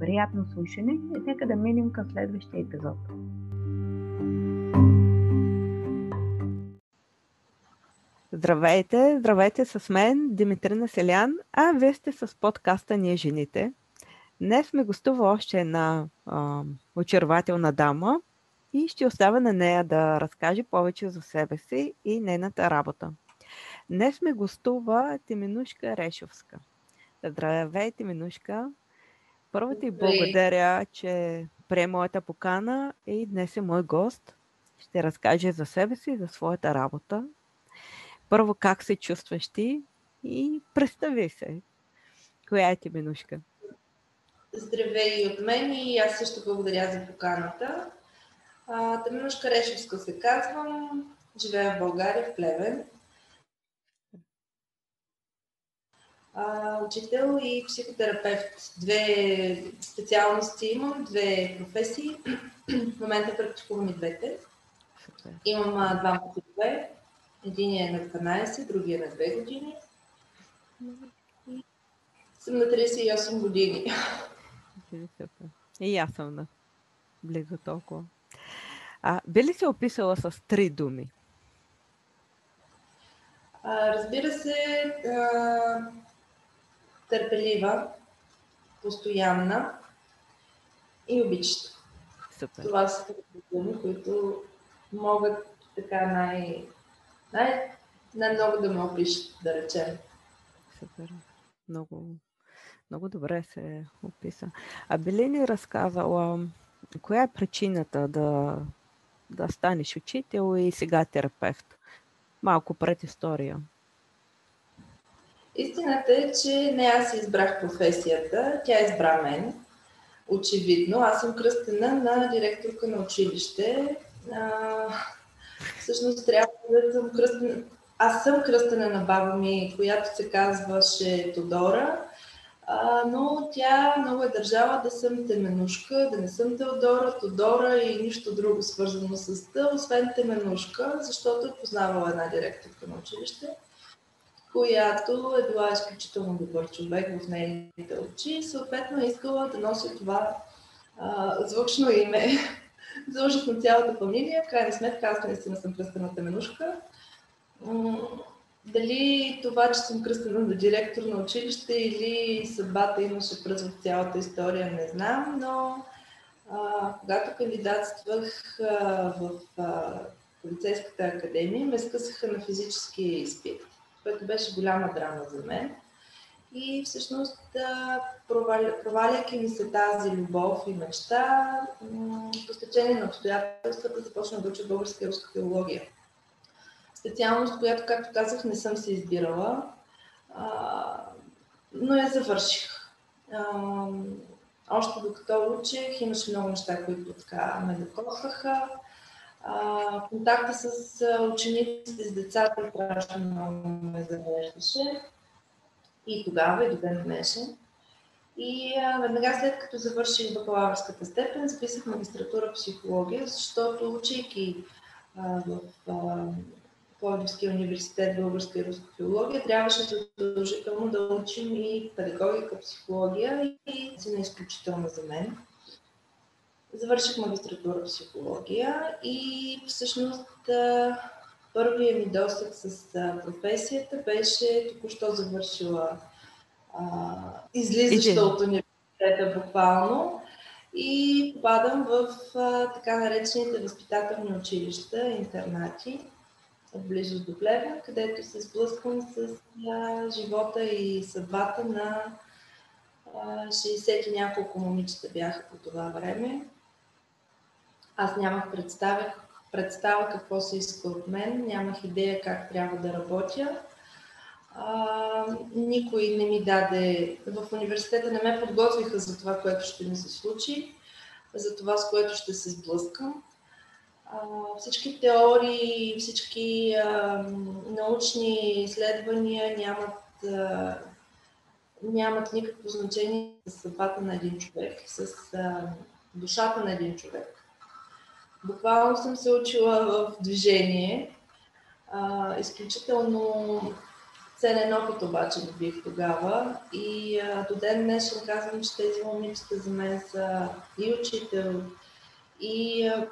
Приятно слушане и нека да минем към следващия епизод. Здравейте, здравейте с мен, Димитрина Селян, а вие сте с подкаста Ние жените. Днес ме гостува още една а, очарователна дама и ще оставя на нея да разкаже повече за себе си и нейната работа. Днес ме гостува Тиминушка Решовска. Здравей, Тиминушка! Първо ти благодаря, че прие моята покана и днес е мой гост. Ще разкаже за себе си и за своята работа първо как се чувстваш ти и представи се. Коя е ти Менушка? Здравей от мен и аз също благодаря за поканата. Теменушка Решевска се казвам. Живея в България, в Плевен. А, учител и психотерапевт. Две специалности имам, две професии. В момента практикувам и двете. Имам два синове. Един е на 12, другия е на 2 години. И съм на 38 години. И аз съм на близо толкова. А, би ли се описала с три думи? А, разбира се, а, търпелива, постоянна и обичаща. Супер. Това са думи, които могат така най- най- най-много да ме опишат, да речем. Супер. Много, много добре се описа. А би ли ни разказала, коя е причината да, да станеш учител и сега терапевт? Малко пред история. Истината е, че не аз избрах професията, тя избра мен. Очевидно, аз съм кръстена на директорка на училище. Всъщност трябва да съм кръстена. Аз съм кръстена на баба ми, която се казваше Тодора, а, но тя много е държала да съм Теменушка, да не съм Теодора, Тодора и нищо друго свързано с Т, освен Теменушка, защото е познавала една директорка на училище, която е била изключително добър човек в нейните очи и съответно е искала да носи това а, звучно име за ужас на цялата фамилия. В крайна сметка, аз наистина съм кръстена теменушка. Дали това, че съм кръстена на директор на училище или съдбата имаше пръст в цялата история, не знам, но а, когато кандидатствах а, в а, полицейската академия, ме скъсаха на физически изпит, което беше голяма драма за мен. И всъщност, проваляйки ми се тази любов и мечта, по стечение на обстоятелствата започна да уча българска и руска филология. Специалност, която, както казах, не съм се избирала, но я завърших. Още докато учих, имаше много неща, които така ме докосваха. Контакта с учениците, с децата страшно много ме завеждаше и тогава, и до ден днешен. И а, веднага след като завърших бакалавърската степен, записах магистратура психология, защото учейки в а, Пловдивския университет българска и руска филология, трябваше задължително да учим и педагогика, психология и си изключително за мен. Завърших магистратура психология и всъщност Първият ми досък с професията беше току-що завършила а, излизаща от университета буквално. и попадам в а, така наречените възпитателни училища, интернати, в близост до Плевен, където се сблъсквам с а, живота и съдбата на а, 60 и няколко момичета бяха по това време. Аз нямах представя, представа какво се иска от мен, нямах идея как трябва да работя. А, никой не ми даде, в университета не ме подготвиха за това, което ще ми се случи, за това, с което ще се сблъскам. А, всички теории, всички а, научни изследвания нямат, а, нямат никакво значение с съдбата на един човек, с а, душата на един човек. Буквално съм се учила в движение. А, изключително ценен опит обаче добих тогава и а, до ден днешен казвам, че тези момичета за мен са и учител, и, а,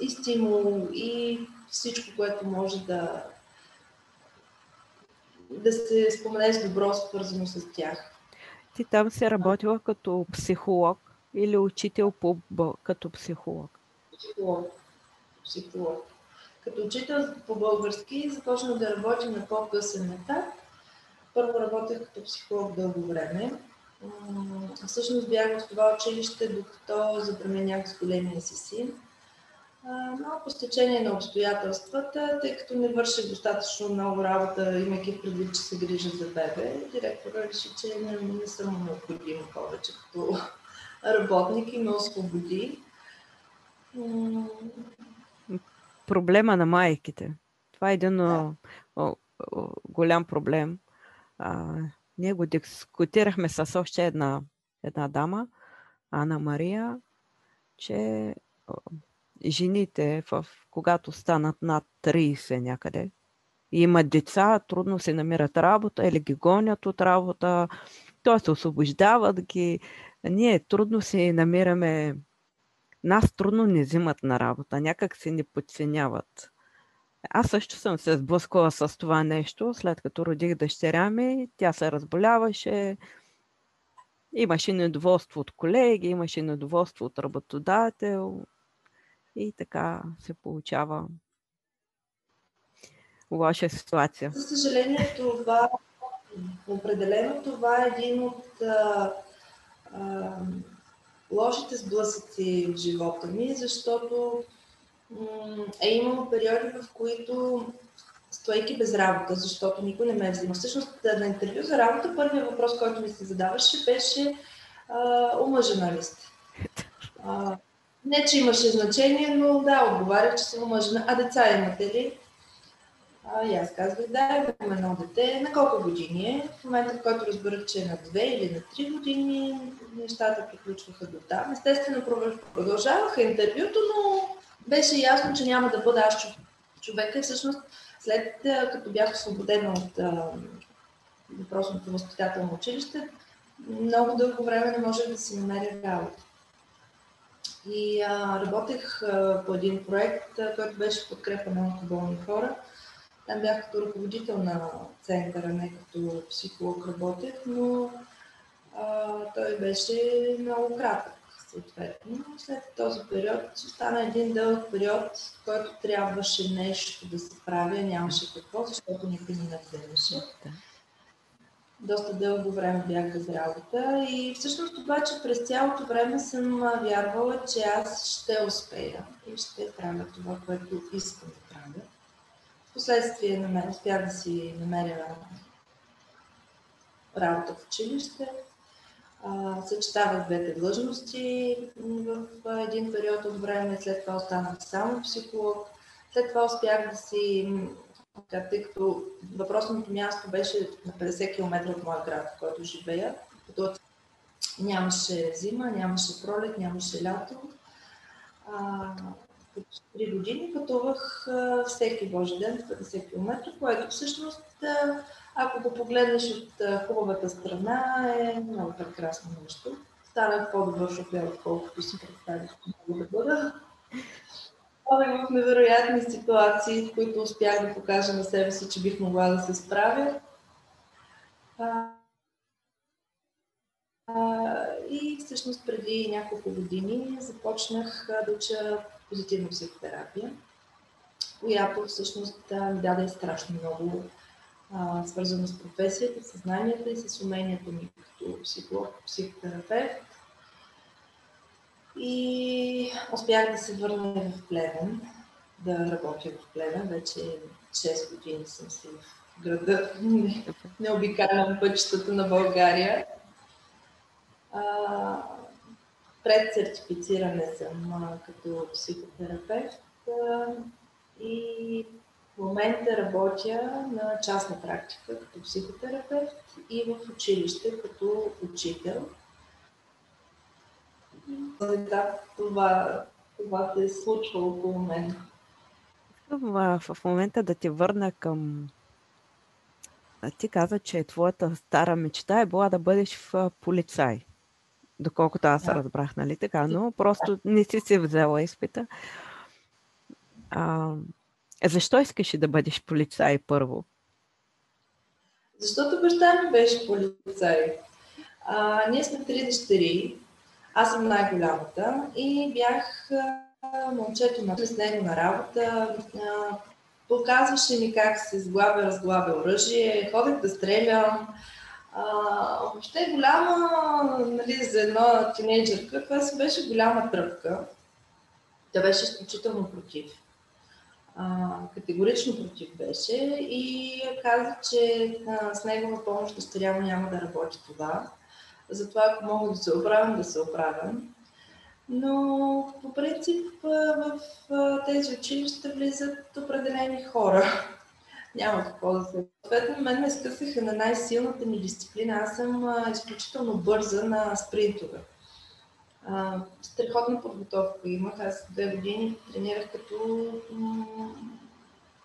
и стимул, и всичко, което може да, да се спомене с добро, свързано с тях. Ти там си работила като психолог или учител по, като психолог? Психолог. Психолог. Като учител по български започнах да работя на по-късен етап. Първо работех като психолог дълго време. Всъщност бях в това училище, докато забременях с големия си син. По стечение на обстоятелствата, тъй като не върших достатъчно много работа, имайки предвид, че се грижа за бебе, директора реши, че не, не съм необходима повече като работник и ме освободи проблема на майките. Това е един да. о, о, голям проблем. А, ние го дискутирахме с още една, една дама, Ана Мария, че жените, в, когато станат над 30 някъде, и имат деца, трудно се намират работа или ги гонят от работа, т.е. се освобождават ги. Ние трудно си намираме нас трудно не взимат на работа, някак се ни подценяват. Аз също съм се сблъскала с това нещо, след като родих дъщеря ми, тя се разболяваше, имаше недоволство от колеги, имаше недоволство от работодател и така се получава лоша ситуация. За съжаление, това определено това е един от а, а, лошите сблъсъци в живота ми, защото е имало периоди, в които стоейки без работа, защото никой не ме взима. Всъщност на интервю за работа първият въпрос, който ми се задаваше, беше омъжена ли сте? А, не, че имаше значение, но да, отговаря, че съм омъжена. А деца имате ли? А, и аз казвах, да, имам едно дете. На колко години е? В момента, в който разберах, че е на 2 или на 3 години, нещата приключваха до там. Естествено, продължаваха интервюто, но беше ясно, че няма да бъда аз човека. И всъщност, след като бях освободена от въпросното възпитателно училище, много дълго време не можех да си намеря работа. И а, работех а, по един проект, а, който беше подкрепа на онкоболни хора – там бях като ръководител на центъра, не като психолог работех, но а, той беше много кратък, съответно. След този период остана един дълъг период, в който трябваше нещо да се прави, нямаше какво, защото никой не вземаше. Доста дълго време бях без работа и всъщност обаче през цялото време съм вярвала, че аз ще успея и ще правя това, което искам да правя. Впоследствие успях да си намеря работа в училище. Съчетавах двете длъжности в един период от време, след това останах само психолог. След това успях да си, тъй като въпросното място беше на 50 км от моя град, в който живея, като нямаше зима, нямаше пролет, нямаше лято три години пътувах всеки Божи ден 50 км, което всъщност, ако го погледнеш от хубавата страна, е много прекрасно нещо. Станах по-добър шофьор, отколкото си представих, мога да бъда. Ходех в невероятни ситуации, в които успях да покажа на себе си, че бих могла да се справя. и всъщност преди няколко години започнах да уча позитивна психотерапия, която всъщност ми даде страшно много свързано с професията, съзнанието и с умението ми като психолог, психотерапевт. И успях да се върна в Плевен, да работя в Плевен. Вече 6 години съм си в града. Не, не обикалям пътищата на България. А, пред сертифициране съм а, като психотерапевт а, и момента работя на частна практика като психотерапевт и в училище като учител. Да, това, това се е случва около мен. В, в момента да ти върна към... Ти каза, че твоята стара мечта е била да бъдеш в полицай. Доколкото аз да. разбрах, нали така, но просто не си си взела изпита. А, защо искаш да бъдеш полицай първо? Защото баща ми беше полицай. А, ние сме три дъщери. Аз съм най-голямата и бях а, момчето на с него на работа. А, показваше ми как се сглабя, разглабя оръжие, ходех да стрелям. А, въобще голяма, нали, за една тинейджърка, това си беше голяма тръпка. Тя беше изключително против а, категорично против беше и каза, че а, с негова помощ дъщеря няма да работи това. Затова ако мога да се оправям, да се оправям. Но по принцип в тези училища влизат определени хора. Няма какво да се. Съответно, мен ме скъсаха на най-силната ми дисциплина. Аз съм изключително бърза на спринтове страхотна подготовка имах. Аз две години тренирах като,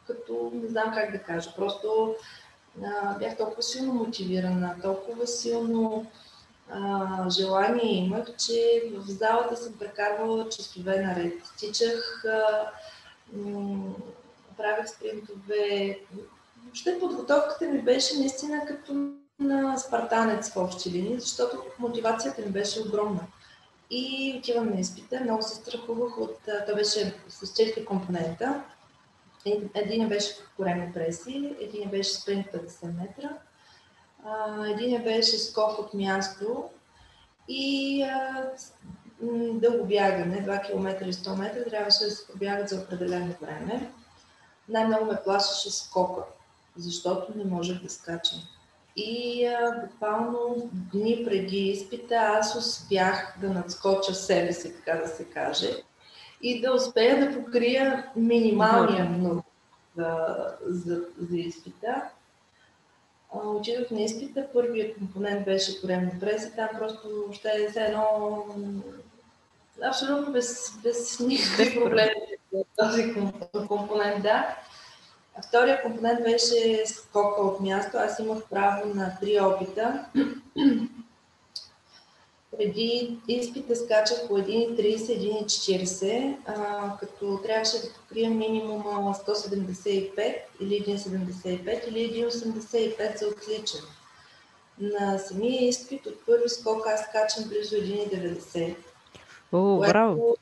като не знам как да кажа. Просто а, бях толкова силно мотивирана, толкова силно а, желание имах, че в залата съм прекарвала часове наред. Тичах, а, м- правих спринтове. Въобще подготовката ми беше наистина като на спартанец в общи линии, защото мотивацията ми беше огромна. И отивам на изпита. Много се страхувах от... Това беше с 4 компонента. Един беше в коремни преси, един беше спринт 50 метра, един беше скок от място и дълго бягане, 2 км и 100 метра, трябваше да се пробягат за определено време. Най-много ме плашеше скока, защото не можех да скачам. И а, буквално дни преди изпита аз успях да надскоча себе си, така да се каже, и да успея да покрия минималния много за, за, за изпита. Отидох на изпита, първият компонент беше коремни преси, там просто въобще е едно абсолютно без, без никакви проблеми този компонент, да. Втория компонент беше скока от място. Аз имах право на три опита. Преди изпита скачах по 1,30, 1,40, като трябваше да покрия минимум 175 или 1,75 или 1,85 за отличен. На самия изпит от първи скок аз скачам близо 1,90. О, браво!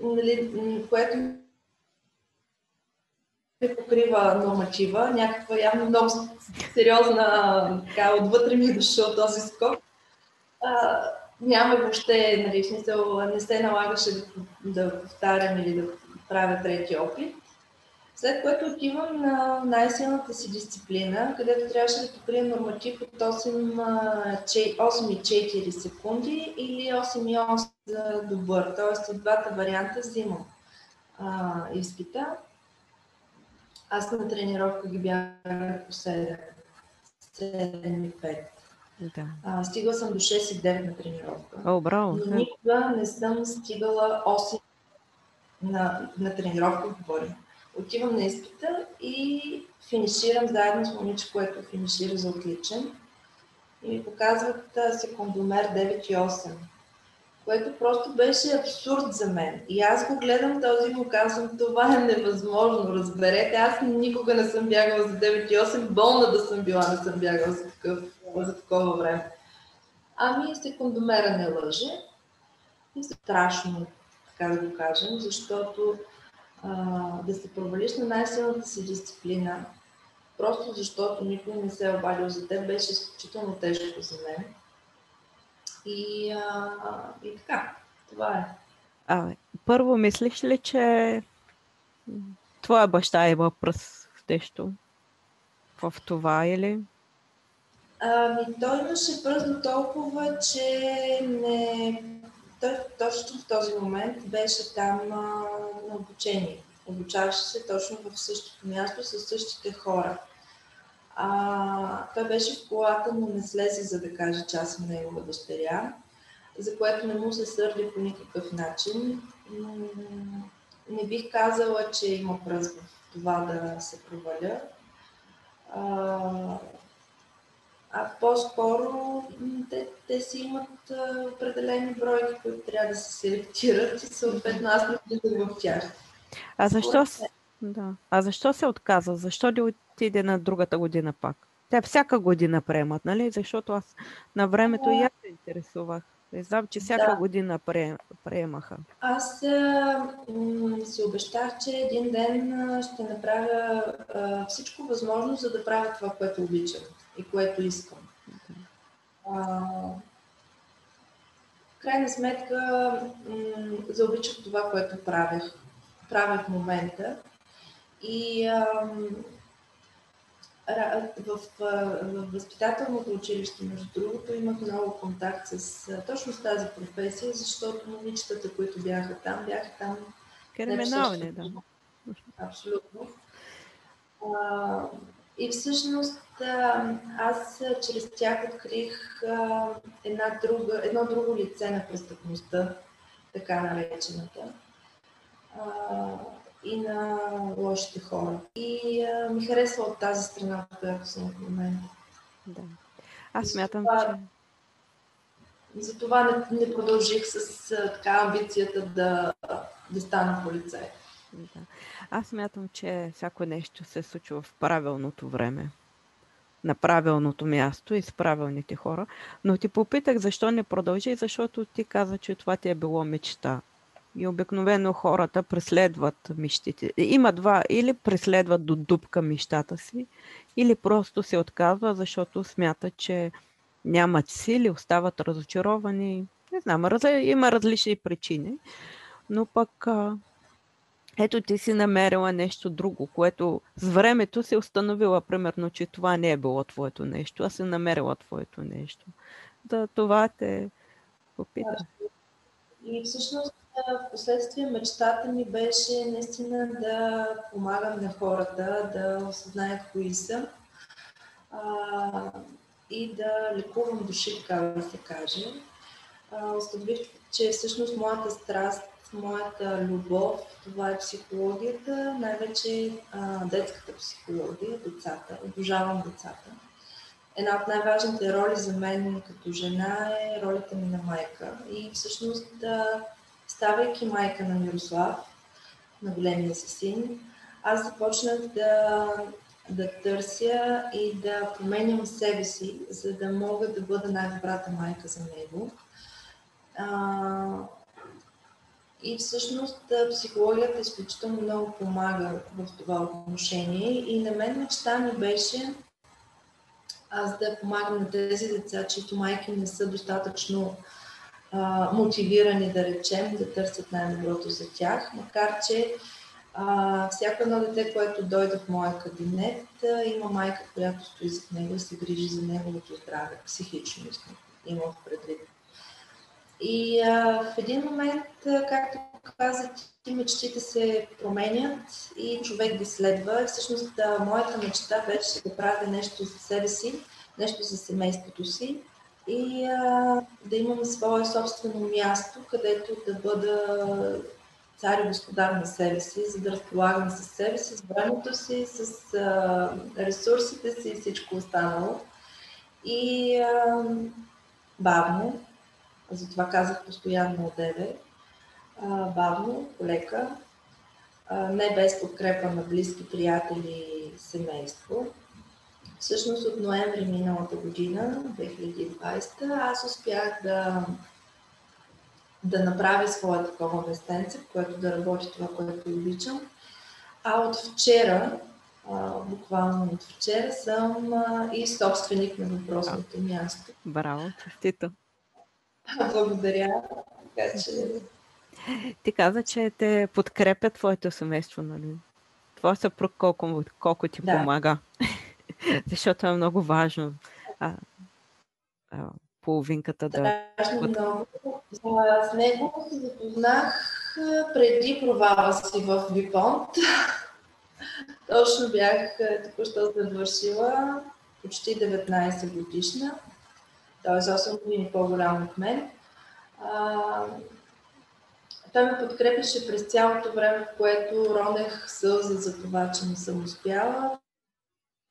Нали, което покрива норматива, някаква явно много сериозна, така, отвътре ми е дошъл този скок. А, няма въобще, нали, смисъл, не се налагаше да, да повтарям или да правя трети опит. След което отивам на най-силната си дисциплина, където трябваше да покрия норматив от 8,4 секунди или 8,8 за добър. Тоест и двата варианта взимам а, изпита. Аз на тренировка ги бях по 7, 7 и 5. Да. А, стигала съм до 6 и 9 на тренировка. О, браво. Но никога не съм стигала 8 на, на тренировка, говорим. Отивам на изпита и финиширам заедно с момиче, което финишира за отличен. И ми показват секундомер 9 и 8 което просто беше абсурд за мен. И аз го гледам този и му казвам, това е невъзможно, разберете, аз никога не съм бягала за 9,8, болна да съм била, не съм бягала за, такъв, за такова време. Ами секундомера не лъже страшно, така да го кажем, защото а, да се провалиш на най-силната си дисциплина, просто защото никой не се е обадил за теб, беше изключително тежко за мен. И, а, и така, това е. А, първо, мислиш ли, че твоя баща има пръст в нещо? В това или? Ами, той имаше пръст до толкова, че не... Той точно в този момент беше там а, на обучение. Обучаваше се точно в същото място с същите хора. А, той беше в колата, но не слезе, за да каже, че аз съм негова дъщеря, за което не му се сърди по никакъв начин. Не бих казала, че има пръст в това да се проваля. А, а по-скоро те, те си имат а, определени бройки, които трябва да се селектират и съответно аз не влизам в тях. А защо, да. а защо се отказа? Защо ли отиде на другата година пак? Те всяка година приемат, нали? Защото аз на времето и аз се интересувах. И знам, че всяка да. година приемаха. Аз м- си обещах, че един ден ще направя а, всичко възможно, за да правя това, което обичам и което искам. А, в крайна сметка м- заобичах това, което правех, правя в момента. И ам, в, в възпитателното училище, между другото, имах много контакт с точно с тази професия, защото момичетата, които бяха там, бяха там. Криминални, да. Абсолютно. А, и всъщност аз чрез тях открих една друга, едно друго лице на престъпността, така наречената и на лошите хора. И а, ми харесва от тази страна, в която съм в момента. Да. Аз смятам, че... Затова не, не продължих с а, така амбицията да, да стана полицай. Да. Аз смятам, че всяко нещо се случва в правилното време на правилното място и с правилните хора. Но ти попитах защо не продължи, защото ти каза, че това ти е било мечта. И обикновено хората преследват мечтите. Има два, или преследват до дупка мечтата си, или просто се отказва, защото смятат, че нямат сили, остават разочаровани. Не знам, раз, има различни причини. Но пък ето ти си намерила нещо друго, което с времето се установила, примерно, че това не е било твоето нещо, а се намерила твоето нещо. Да, това те попита. И всъщност в последствие мечтата ми беше наистина да помагам на хората, да осъзнаят кои са а, и да лекувам души, така да се каже. установих, че всъщност моята страст, моята любов, това е психологията, най-вече а, детската психология, децата. Обожавам децата. Една от най-важните роли за мен като жена е ролята ми на майка. И всъщност да ставайки майка на Мирослав, на големия си син, аз започнах да, да търся и да променям себе си, за да мога да бъда най-добрата майка за него. А, и всъщност психологията изключително много помага в това отношение. И на мен мечта ми беше аз да помагам на тези деца, чието майки не са достатъчно мотивирани, да речем, да търсят най-доброто за тях, макар че а, всяко едно дете, което дойде в моя кабинет, а, има майка, която стои зад него и се грижи за неговото здраве, психично имам предвид. И а, в един момент, а, както казах, ти мечтите се променят и човек ги следва. Всъщност а, моята мечта беше да правя нещо за себе си, нещо за семейството си и а, да имам свое собствено място, където да бъда цар и господар на себе си, за да разполагам със себе си, с времето си, с а, ресурсите си и всичко останало. И а, бавно, затова казах постоянно одеве, бавно, полека, а, не без подкрепа на близки приятели и семейство, Всъщност от ноември миналата година, 2020, аз успях да, да направя своя такова местенце, в което да работи това, което обичам. А от вчера, а, буквално от вчера, съм а, и собственик на въпросното място. Браво, честито! Благодаря. Така че... Ти каза, че те подкрепят твоето семейство, нали? Твоя съпруг колко, колко ти да. помага. Защото е много важно. А, а, половинката да... Страшно много. С него се запознах преди провала си в Випонт. Точно бях току-що завършила, почти 19 годишна, т.е. 8 години по-голям от мен. А, той ме подкрепяше през цялото време, в което ронех сълзи за това, че не съм успяла.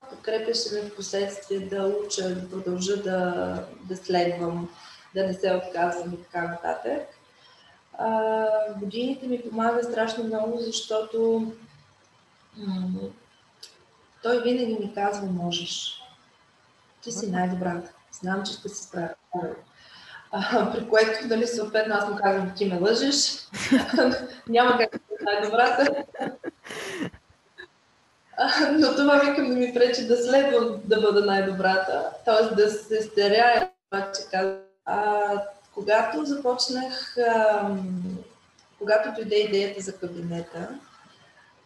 Подкрепяше ме в последствие да уча, да продължа да, да следвам, да не се отказвам и така нататък. А, годините ми помага страшно много, защото м- той винаги ми казва, можеш. Ти си най-добрата. Знам, че ще се справя. при което, нали, съответно, аз му казвам, ти ме лъжеш, няма как да бъда най-добрата. Но това викам да ми пречи да следвам да бъда най-добрата, т.е. да се стеря, че казвам. Когато започнах, а, когато дойде идеята за кабинета,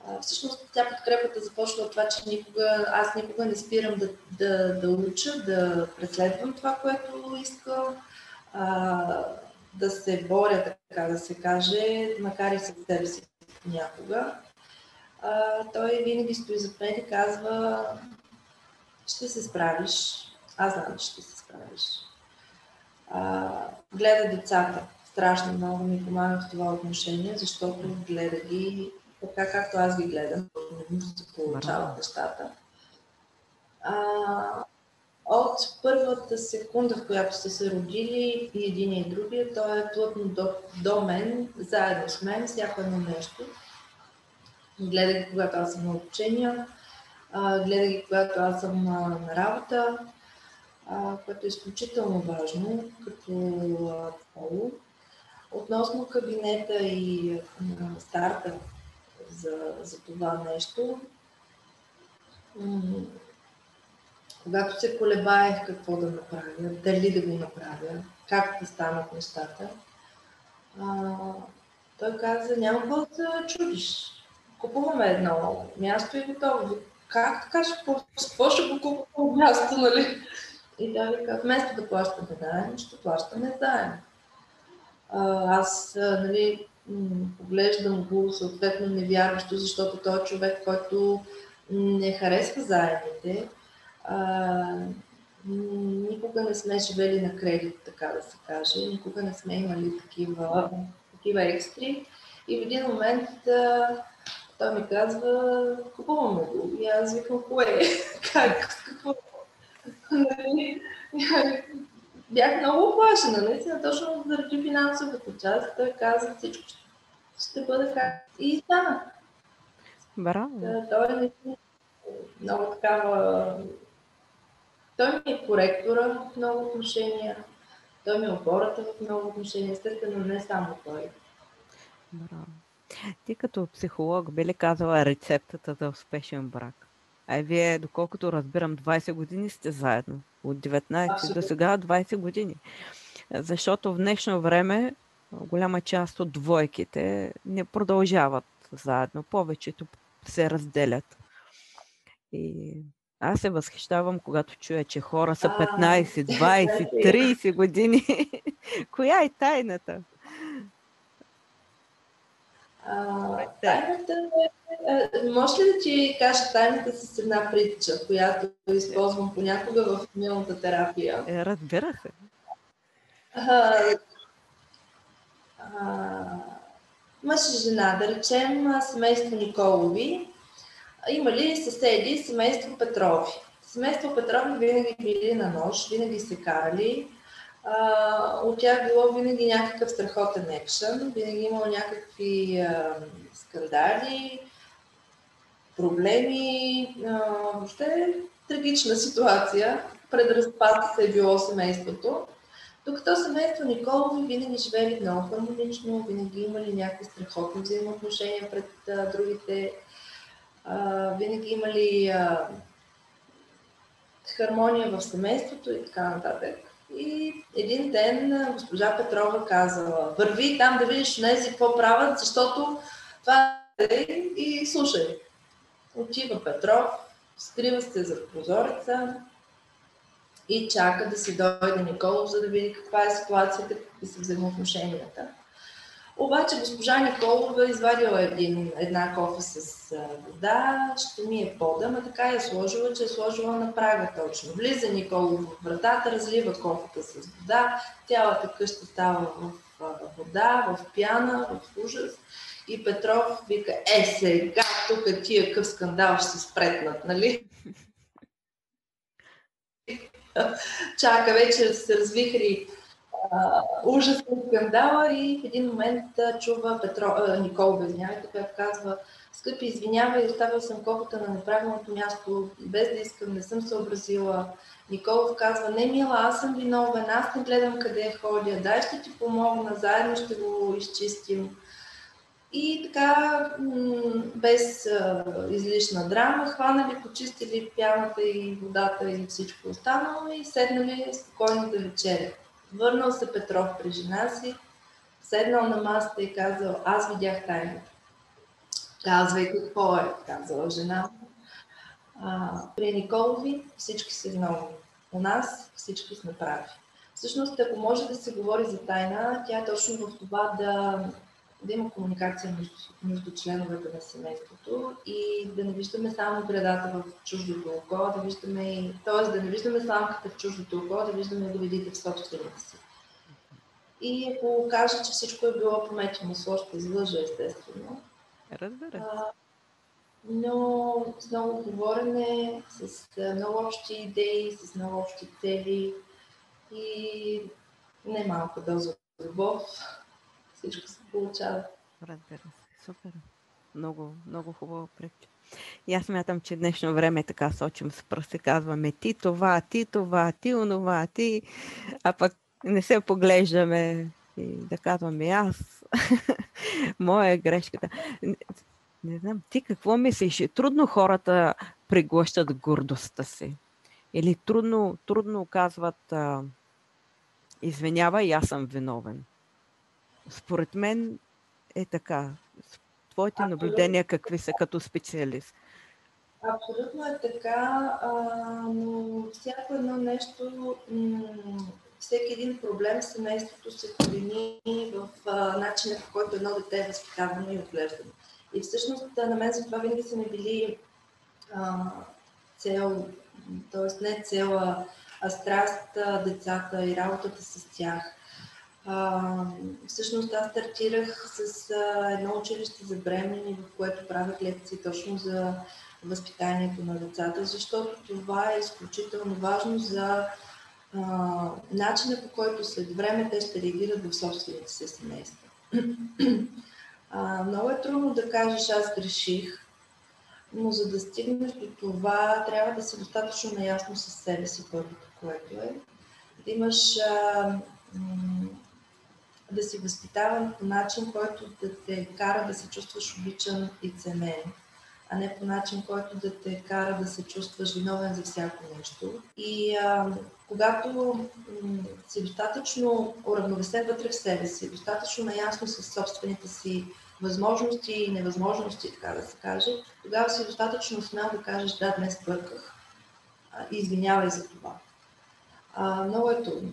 а, всъщност тя подкрепата започва от това, че никога, аз никога не спирам да, да, да уча, да преследвам това, което искам, а, да се боря, така да се каже, макар и с себе си някога. А, той винаги стои зад мен и казва, ще се справиш. Аз знам, че ще се справиш. А, гледа децата. Страшно много ми помага в това отношение, защото гледа ги така, както аз ги гледам, не се получават нещата. А, от първата секунда, в която сте се родили и един и другия, той е плътно до, до мен, заедно с мен, всяко едно нещо. Гледа когато аз съм на обучение, гледа когато аз съм на, работа, което е изключително важно като поло. Относно кабинета и старта за, за това нещо, когато се колебаех какво да направя, дали да го направя, как да станат нещата, а, той каза, няма какво да чудиш. Купуваме едно място и готово. Как така ще, какво ще го купувам място, нали? И той вика, вместо да плащаме заем, ще плащаме заем. Аз, нали, поглеждам го съответно невярващо, защото той е човек, който не харесва заемите, а, никога не сме живели на кредит, така да се каже. Никога не сме имали такива, такива екстри. И в един момент а, той ми казва, купуваме го. И аз викам, кое? как? Какво? Нали? Бях много оплашена, наистина, точно заради финансовата част. Той каза, всичко ще бъде как. И стана. Браво. Той е много такава той ми е коректора в много отношения, той ми е опората в много отношения, естествено не само той. Браво. Ти като психолог би ли казала рецептата за успешен брак? А вие, доколкото разбирам, 20 години сте заедно. От 19 Абсолютно. до сега 20 години. Защото в днешно време голяма част от двойките не продължават заедно. Повечето се разделят. И аз се възхищавам, когато чуя, че хора са 15, 20, 30 години. Коя е тайната? А, тайната е, може ли да ти кажа тайната с една притча, която използвам понякога в милната терапия? Е, разбира се. А, а, мъж и жена, да речем семейство Николови, имали съседи семейство Петрови. Семейство Петрови винаги били на нож, винаги се карали. От тях било винаги някакъв страхотен екшен, винаги имало някакви а, скандали, проблеми, а, въобще трагична ситуация. Пред разпад се е било семейството. Докато семейство Николови винаги живели много хармонично, винаги имали някакви страхотни взаимоотношения пред а, другите, а, винаги имали а, хармония в семейството и така нататък. И един ден госпожа Петрова казала, върви там да видиш нези какво правят, защото това е и слушай. Отива Петров, скрива се за прозореца и чака да си дойде Николов, за да види каква е ситуацията, какви са взаимоотношенията. Обаче госпожа Николова извадила един, една кофа с вода, ще ми е пода, ма така я сложила, че е сложила на прага точно. Влиза Николова в вратата, разлива кофата с вода, цялата къща става в вода, в пяна, в ужас. И Петров вика, е сега, тук тия къв скандал ще се спретнат, нали? Чака вече се развихри ужасен скандала и в един момент чува Петро, а, Никол Безнявайте, която казва Скъпи, извинявай, оставил съм копата на неправилното място, без да искам, не съм съобразила. Николов казва, не мила, аз съм виновен, аз не гледам къде ходя, дай ще ти помогна, заедно ще го изчистим. И така, без излишна драма, хванали, почистили пяната и водата и всичко останало и седнали спокойно да вечерят. Върнал се Петров при жена си, седнал на масата и казал, аз видях тайната. Казвай какво е, казала жена. А, при Николови всички са виновни. У нас всички сме прави. Всъщност, ако може да се говори за тайна, тя е точно в това да, да има комуникация между, между членовете на семейството и да не виждаме само градата в чуждото око, да виждаме, т.е. да не виждаме сламката в чуждото око, да виждаме доведите в собствените си. И ако кажа, че всичко е било пометено с ще излъжа, естествено. Разбира но с много говорене, с много общи идеи, с много общи цели и не малко доза любов. Всичко се получава. Разбира се, супер. Много, много хубаво пречи. И аз мятам, че днешно време така сочим с пръст казваме ти това, ти това, ти онова, ти, а пък не се поглеждаме и да казваме аз. Моя е грешката. Не знам, ти какво мислиш? Трудно хората преглъщат гордостта си. Или трудно, трудно казват а, извинявай, аз съм виновен. Според мен е така. Твоите Абсолютно. наблюдения какви са като специалист? Абсолютно е така, а, но всяко едно нещо, м- всеки един проблем в семейството се корени в а, начина, по който едно дете е възпитавано и отглеждано. И всъщност на мен за това винаги са ми били а, цел, т.е. не цела, а страст децата и работата с тях. А, всъщност аз стартирах с а, едно училище за бремени, в което правят лекции точно за възпитанието на децата, защото това е изключително важно за а, начина по който след време те ще реагират в собствените си семейства. А, много е трудно да кажеш аз греших, но за да стигнеш до това, трябва да си достатъчно наясно с себе си, първото, което е. Да имаш а, да си възпитаван по начин, който да те кара да се чувстваш обичан и ценен, а не по начин, който да те кара да се чувстваш виновен за всяко нещо. И а, когато м- си достатъчно уравновесен вътре в себе си, достатъчно наясно с собствените си възможности и невъзможности, така да се каже, тогава си достатъчно смел да кажеш да, днес бърках извинявай за това. А, много е трудно.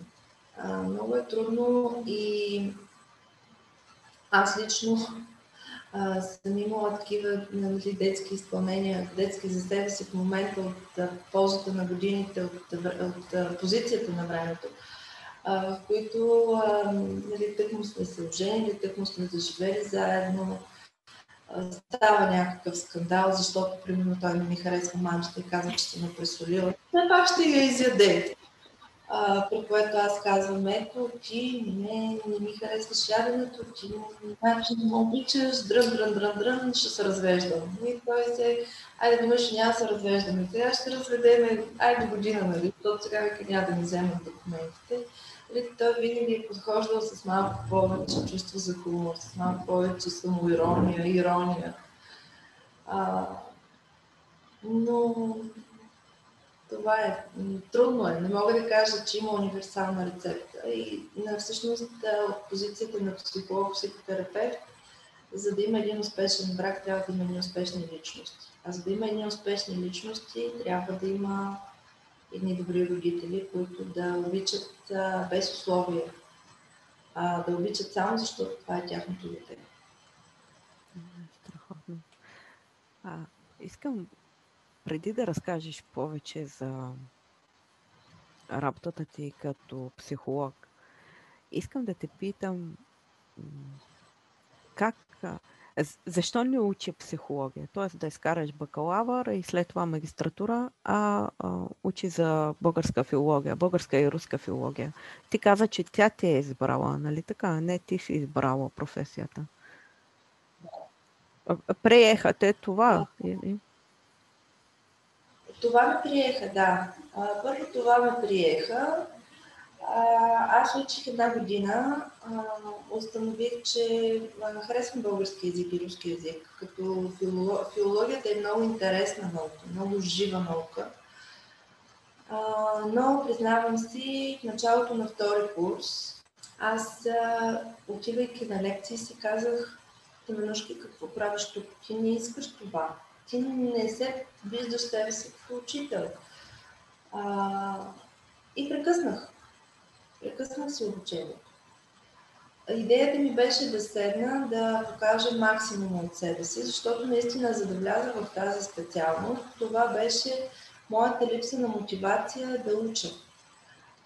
А, много е трудно и аз лично а, съм имала такива нали, детски изпълнения, детски за себе си в момента от а, ползата на годините, от, от, от позицията на времето, а, в които а, нали, тъкмо сме се оженили, тъкмо сме заживели заедно, а, става някакъв скандал, защото примерно той не ми харесва мамчета и казва, че се ме пресолила. Все ще я изяде при което аз казвам, ето, ти не, не ми харесваш яденето, ти значи не ме обичаш, дрън, дрън, дрън, дрън, ще се развеждам. И той се, айде веднъж няма да се развеждаме, сега ще разведеме, айде година, нали, защото сега века няма да ни вземат документите. Нали, той винаги е подхождал с малко повече чувство за хумор, с малко повече самоирония, ирония. А, но това е. Трудно е. Не мога да кажа, че има универсална рецепта. И на всъщност от позицията на психолог, психотерапевт, за да има един успешен брак, трябва да има едни успешни личности. А за да има едни успешни личности, трябва да има едни добри родители, които да обичат без условия, а, да обичат само защото това е тяхното дете. Страхотно. А, искам преди да разкажеш повече за работата ти като психолог, искам да те питам как, защо не учи психология? Тоест да изкараш бакалавър и след това магистратура, а, а учи за българска филология, българска и руска филология. Ти каза, че тя те е избрала, нали така? Не ти си избрала професията. Приехате това. Това ме приеха, да. Първо това ме приеха. Аз учих една година. Установих, че харесвам български язик и руски язик. Като филологията е много интересна наука, много жива наука. Но признавам си, в началото на втори курс, аз, отивайки на лекции, си казах, Теменушки, какво правиш тук? Ти не искаш това ти не се виждаш себе си като учител. А, и прекъснах. Прекъснах си обучението. Идеята ми беше да седна, да покажа максимум от себе си, защото наистина, за да вляза в тази специалност, това беше моята липса на мотивация да уча.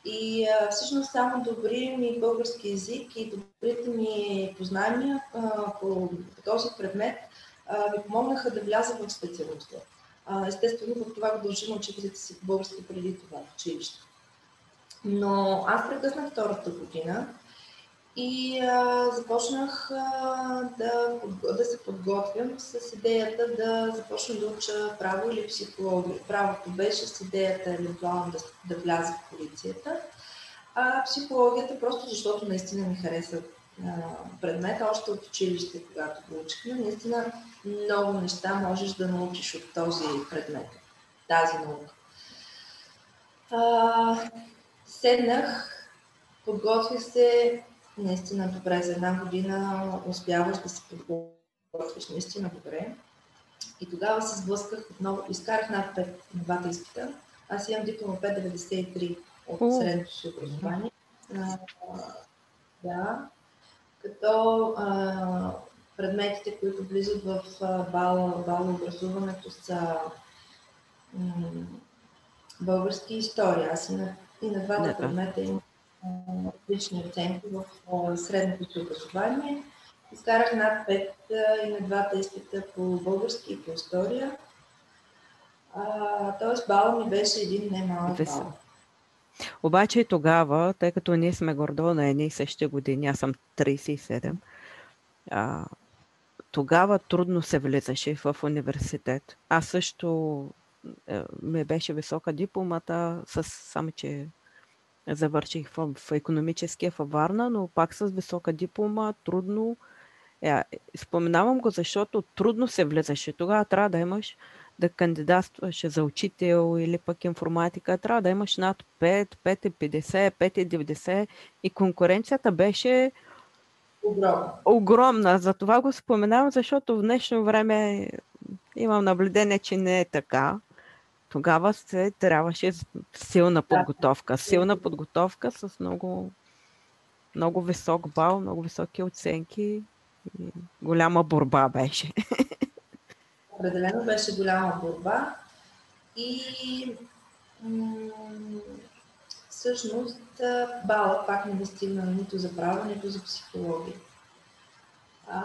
И а, всъщност само добри ми български язик и добрите ми познания а, по, по този предмет ми помогнаха да вляза в специалността. Естествено, в това го дължи на учителите си български преди това в училище. Но аз прекъснах втората година и а, започнах а, да, да се подготвям с идеята да започна да уча право или психология. Правото беше с идеята евентуално да, да вляза в полицията, а психологията просто защото наистина ми хареса предмета още от училище, когато го учихме. Наистина много неща можеш да научиш от този предмет, тази наука. А, седнах, подготвих се наистина добре. За една година успяваш да се подготвиш наистина добре. И тогава се сблъсках отново, изкарах над 5 на двата изпита. Аз имам диплома 593 от средното си образование. А, да, като а, предметите, които влизат в бал, образуването са м- български история. Аз и на, и на двата предмета имам отлични оценки в средното си образование. Изкарах над 5 и на двата изпита по български и по история. тоест бал ми беше един немалък бал. Обаче тогава, тъй като ние сме гордо на едни и същи години, аз съм 37, а, тогава трудно се влизаше в университет. Аз също е, ме беше висока дипломата, с, само че завърших в, в економическия във Варна, но пак с висока диплома, трудно. Е, споменавам го, защото трудно се влизаше. Тогава трябва да имаш да кандидатстваш за учител или пък информатика, трябва да имаш над 5, 5,50, 5,90 и конкуренцията беше огромна. огромна. За това го споменавам, защото в днешно време имам наблюдение, че не е така. Тогава се трябваше силна подготовка. Силна подготовка с много, много висок бал, много високи оценки. И голяма борба беше. определено беше голяма борба и м- всъщност бала пак не достигна нито за право, нито за психология. А,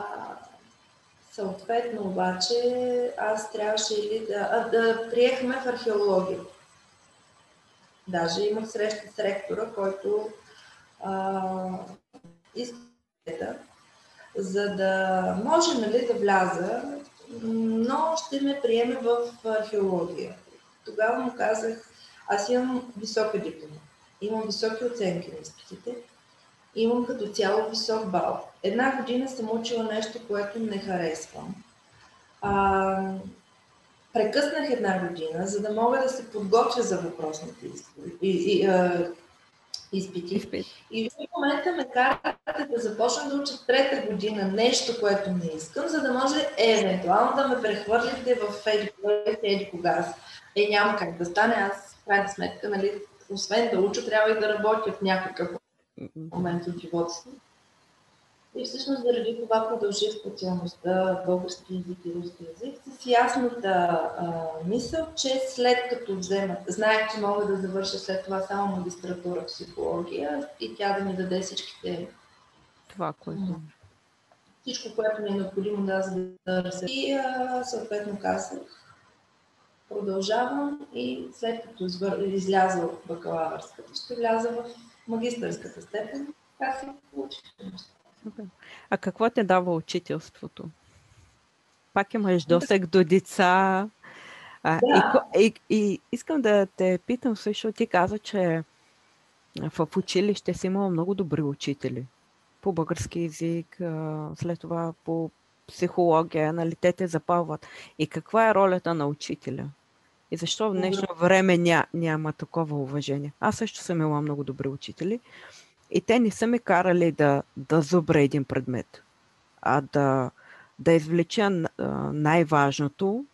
съответно обаче аз трябваше или да, а, да приехме в археология. Даже имах среща с ректора, който а, иска за да може нали, да вляза но ще ме приеме в археология. Тогава му казах, аз имам висока диплома. имам високи оценки на изпитите, имам като цяло висок бал. Една година съм учила нещо, което не харесвам. А, прекъснах една година, за да мога да се подготвя за въпросните изпити. Изпити. И в момента ме карате да започна да уча трета година нещо, което не искам, за да може евентуално да ме прехвърлите в еди еди кога. Е, няма как да стане. Аз, в крайна сметка, нали, освен да уча, трябва и да работя в някакъв момент от живота си. И всъщност заради това продължих специалността български язик и руски язик с ясната а, мисъл, че след като взема, знаех, че мога да завърша след това само магистратура психология и тя да ми даде всичките това, което... Всичко, което ми е необходимо да за да се... И а, съответно казах, продължавам и след като изляза от бакалавърската, ще вляза в магистърската степен. Така се получи. А какво те дава учителството? Пак имаш досег до деца. А, да. и, и, и искам да те питам също, ти каза, че в училище си имала много добри учители по български язик, след това по психология, нали, те те запалват. И каква е ролята на учителя? И защо в днешно време ня, няма такова уважение? Аз също съм имала много добри учители. И те не са ме карали да, да зубра един предмет, а да, да извлеча най-важното,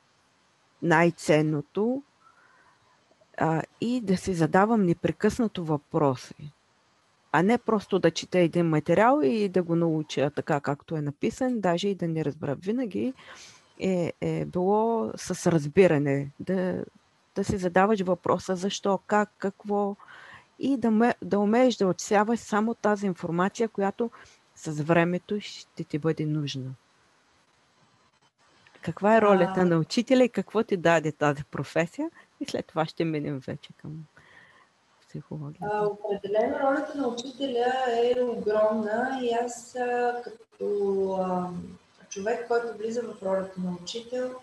най-ценното а, и да си задавам непрекъснато въпроси. А не просто да чета един материал и да го науча така, както е написан, даже и да не разбера. Винаги е, е било с разбиране, да, да си задаваш въпроса защо, как, какво, и да, ме, да умееш да отсяваш само тази информация, която с времето ще ти бъде нужна. Каква е ролята а... на учителя и какво ти даде тази професия? И след това ще минем вече към психологията. А, определено ролята на учителя е огромна и аз като а, човек, който влиза в ролята на учител,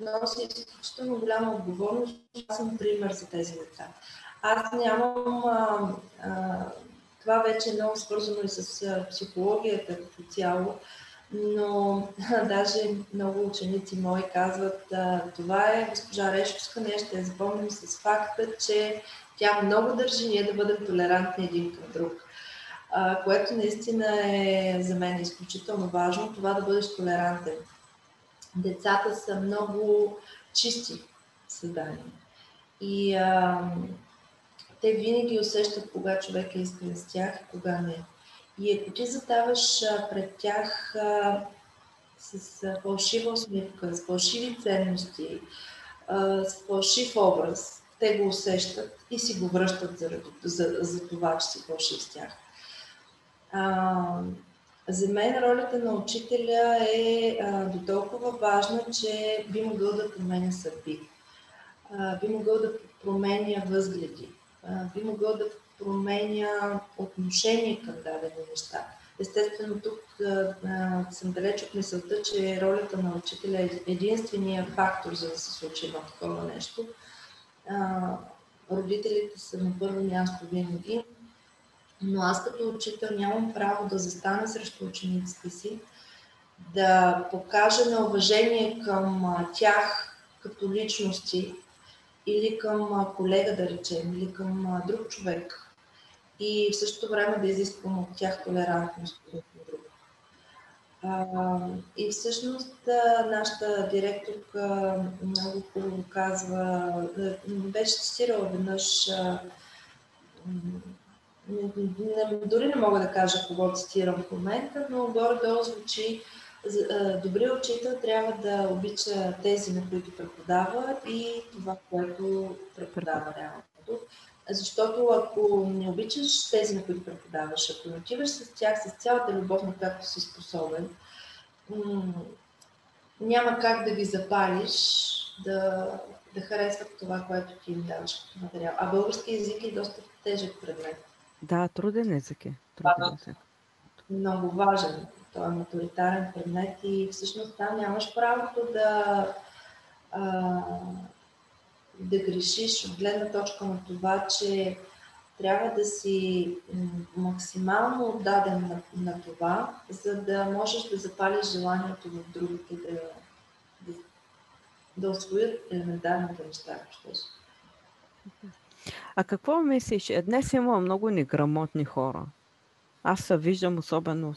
носи изключително голяма отговорност. Аз съм пример за тези деца. Аз нямам. А, а, това вече е много свързано и с а, психологията като цяло, но даже много ученици мои казват, а, това е госпожа Решовска, ние ще я запомним с факта, че тя много държи ние да бъдем толерантни един към друг. А, което наистина е за мен изключително важно, това да бъдеш толерантен. Децата са много чисти създания. И а, те винаги усещат кога човек е искрен с тях и кога не. И ако ти задаваш пред тях с фалшива усмивка, с фалшиви ценности, с фалшив образ, те го усещат и си го връщат за, за, за това, че си фалшив с тях. А, за мен ролята на учителя е до толкова важна, че би могъл да променя съдби, би могъл да променя възгледи, би могъл да променя отношение към дадени неща. Естествено, тук а, съм далеч от мисълта, че ролята на учителя е единствения фактор, за да се случи едно такова нещо. А, родителите са на първо място винаги, но аз като учител нямам право да застана срещу учениците си, да покажа неуважение към тях като личности, или към колега, да речем, или към друг човек. И в същото време да изисквам от тях толерантност един към друг. и всъщност нашата директорка много хубаво казва, беше цитирала веднъж, дори не мога да кажа кого цитирам в момента, но горе-долу звучи добрият учител трябва да обича тези, на които преподава и това, което преподава реално. Защото ако не обичаш тези, на които преподаваш, ако не отиваш с тях с цялата любов, на която си способен, няма как да ги запалиш да, да харесват това, което ти им даваш като материал. А български язик е доста тежък предмет. Да, труден език е. Труден език. Много важен той е матуритарен предмет и всъщност там нямаш правото да, а, да грешиш от гледна точка на това, че трябва да си максимално отдаден на, на това, за да можеш да запалиш желанието в другите да, да, да освоят елементарните неща, ако А какво мислиш? Днес има много неграмотни хора. Аз се виждам особено.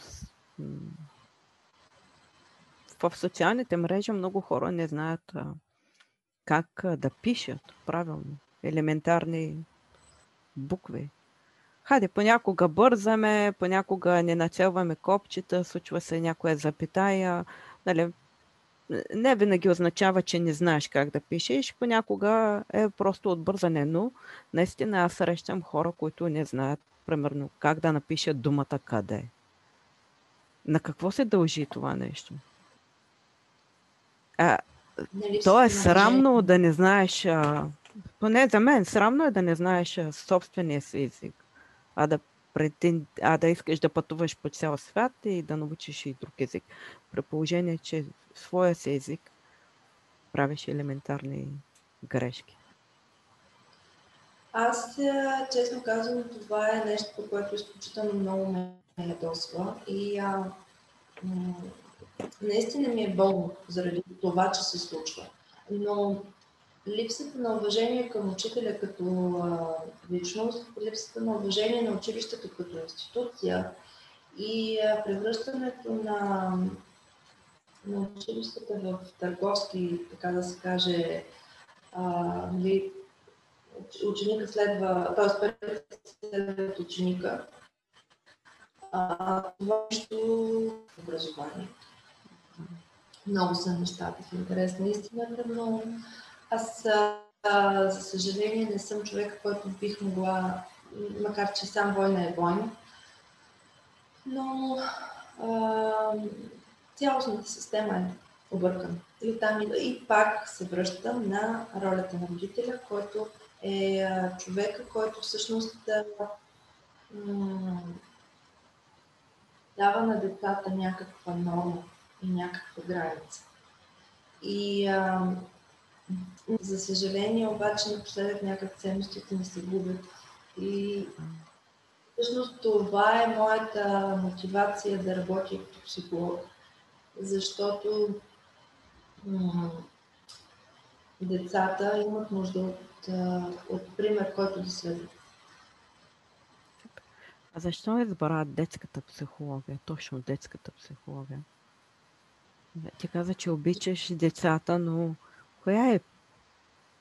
В социалните мрежи много хора не знаят как да пишат правилно елементарни букви. Хайде, понякога бързаме, понякога не нацелваме копчета, случва се някоя запитая. Нали, не винаги означава, че не знаеш как да пишеш, понякога е просто отбързане, но наистина аз срещам хора, които не знаят, примерно, как да напишат думата къде. На какво се дължи това нещо? А, нали, то е срамно да не знаеш а, поне за мен, срамно е да не знаеш собствения си език, а да, претен... а да искаш да пътуваш по цял свят и да научиш и друг език. При положение, че своя си език правиш елементарни грешки. Аз, честно казвам, това е нещо, по което изключително много ме ядосва и а, наистина ми е болно заради това, че се случва. Но липсата на уважение към учителя като а, личност, липсата на уважение на училището като институция и а, превръщането на, на училищата в търговски, така да се каже, а, нали, ученика следва, т.е. парите следват ученика. Това нещо образование. Много са нещата в интерес на истината, но аз, а, за съжаление, не съм човек, който бих могла, макар че сам война е война, но а, цялостната система е объркана. И, там, и пак се връщам на ролята на родителя, който е човека, който всъщност дава на децата някаква норма и някаква граница. И а, за съжаление, обаче, напоследък някак ценностите ми се губят. И всъщност това е моята мотивация да работя като психолог. Защото м- децата имат нужда от, от пример, който да следва. А защо избра детската психология, точно детската психология? Ти каза, че обичаш децата, но Коя е,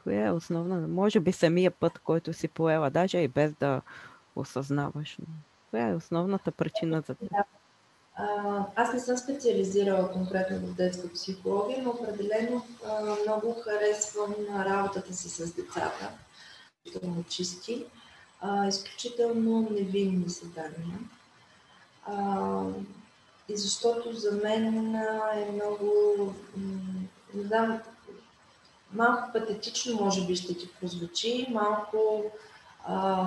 коя е основна? Може би самия път, който си поела, даже и без да осъзнаваш. Но коя е основната причина за това? Аз не съм специализирала конкретно в детска психология, но определено много харесвам работата си с децата, изключително чисти, изключително невинни задания. И защото за мен е много, не знам, малко патетично, може би, ще ти прозвучи, малко а,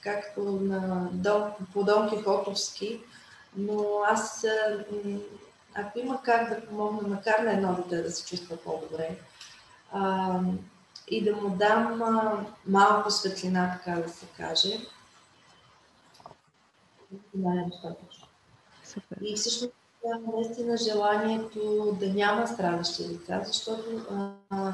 както на Дон, по Дон Кихотовски, но аз, ако има как да помогна, макар на едно дете да се чувства по-добре, а, и да му дам а, малко светлина, така да се каже, това е достатъчно. И всъщност наистина желанието да няма страдащи деца, защото а,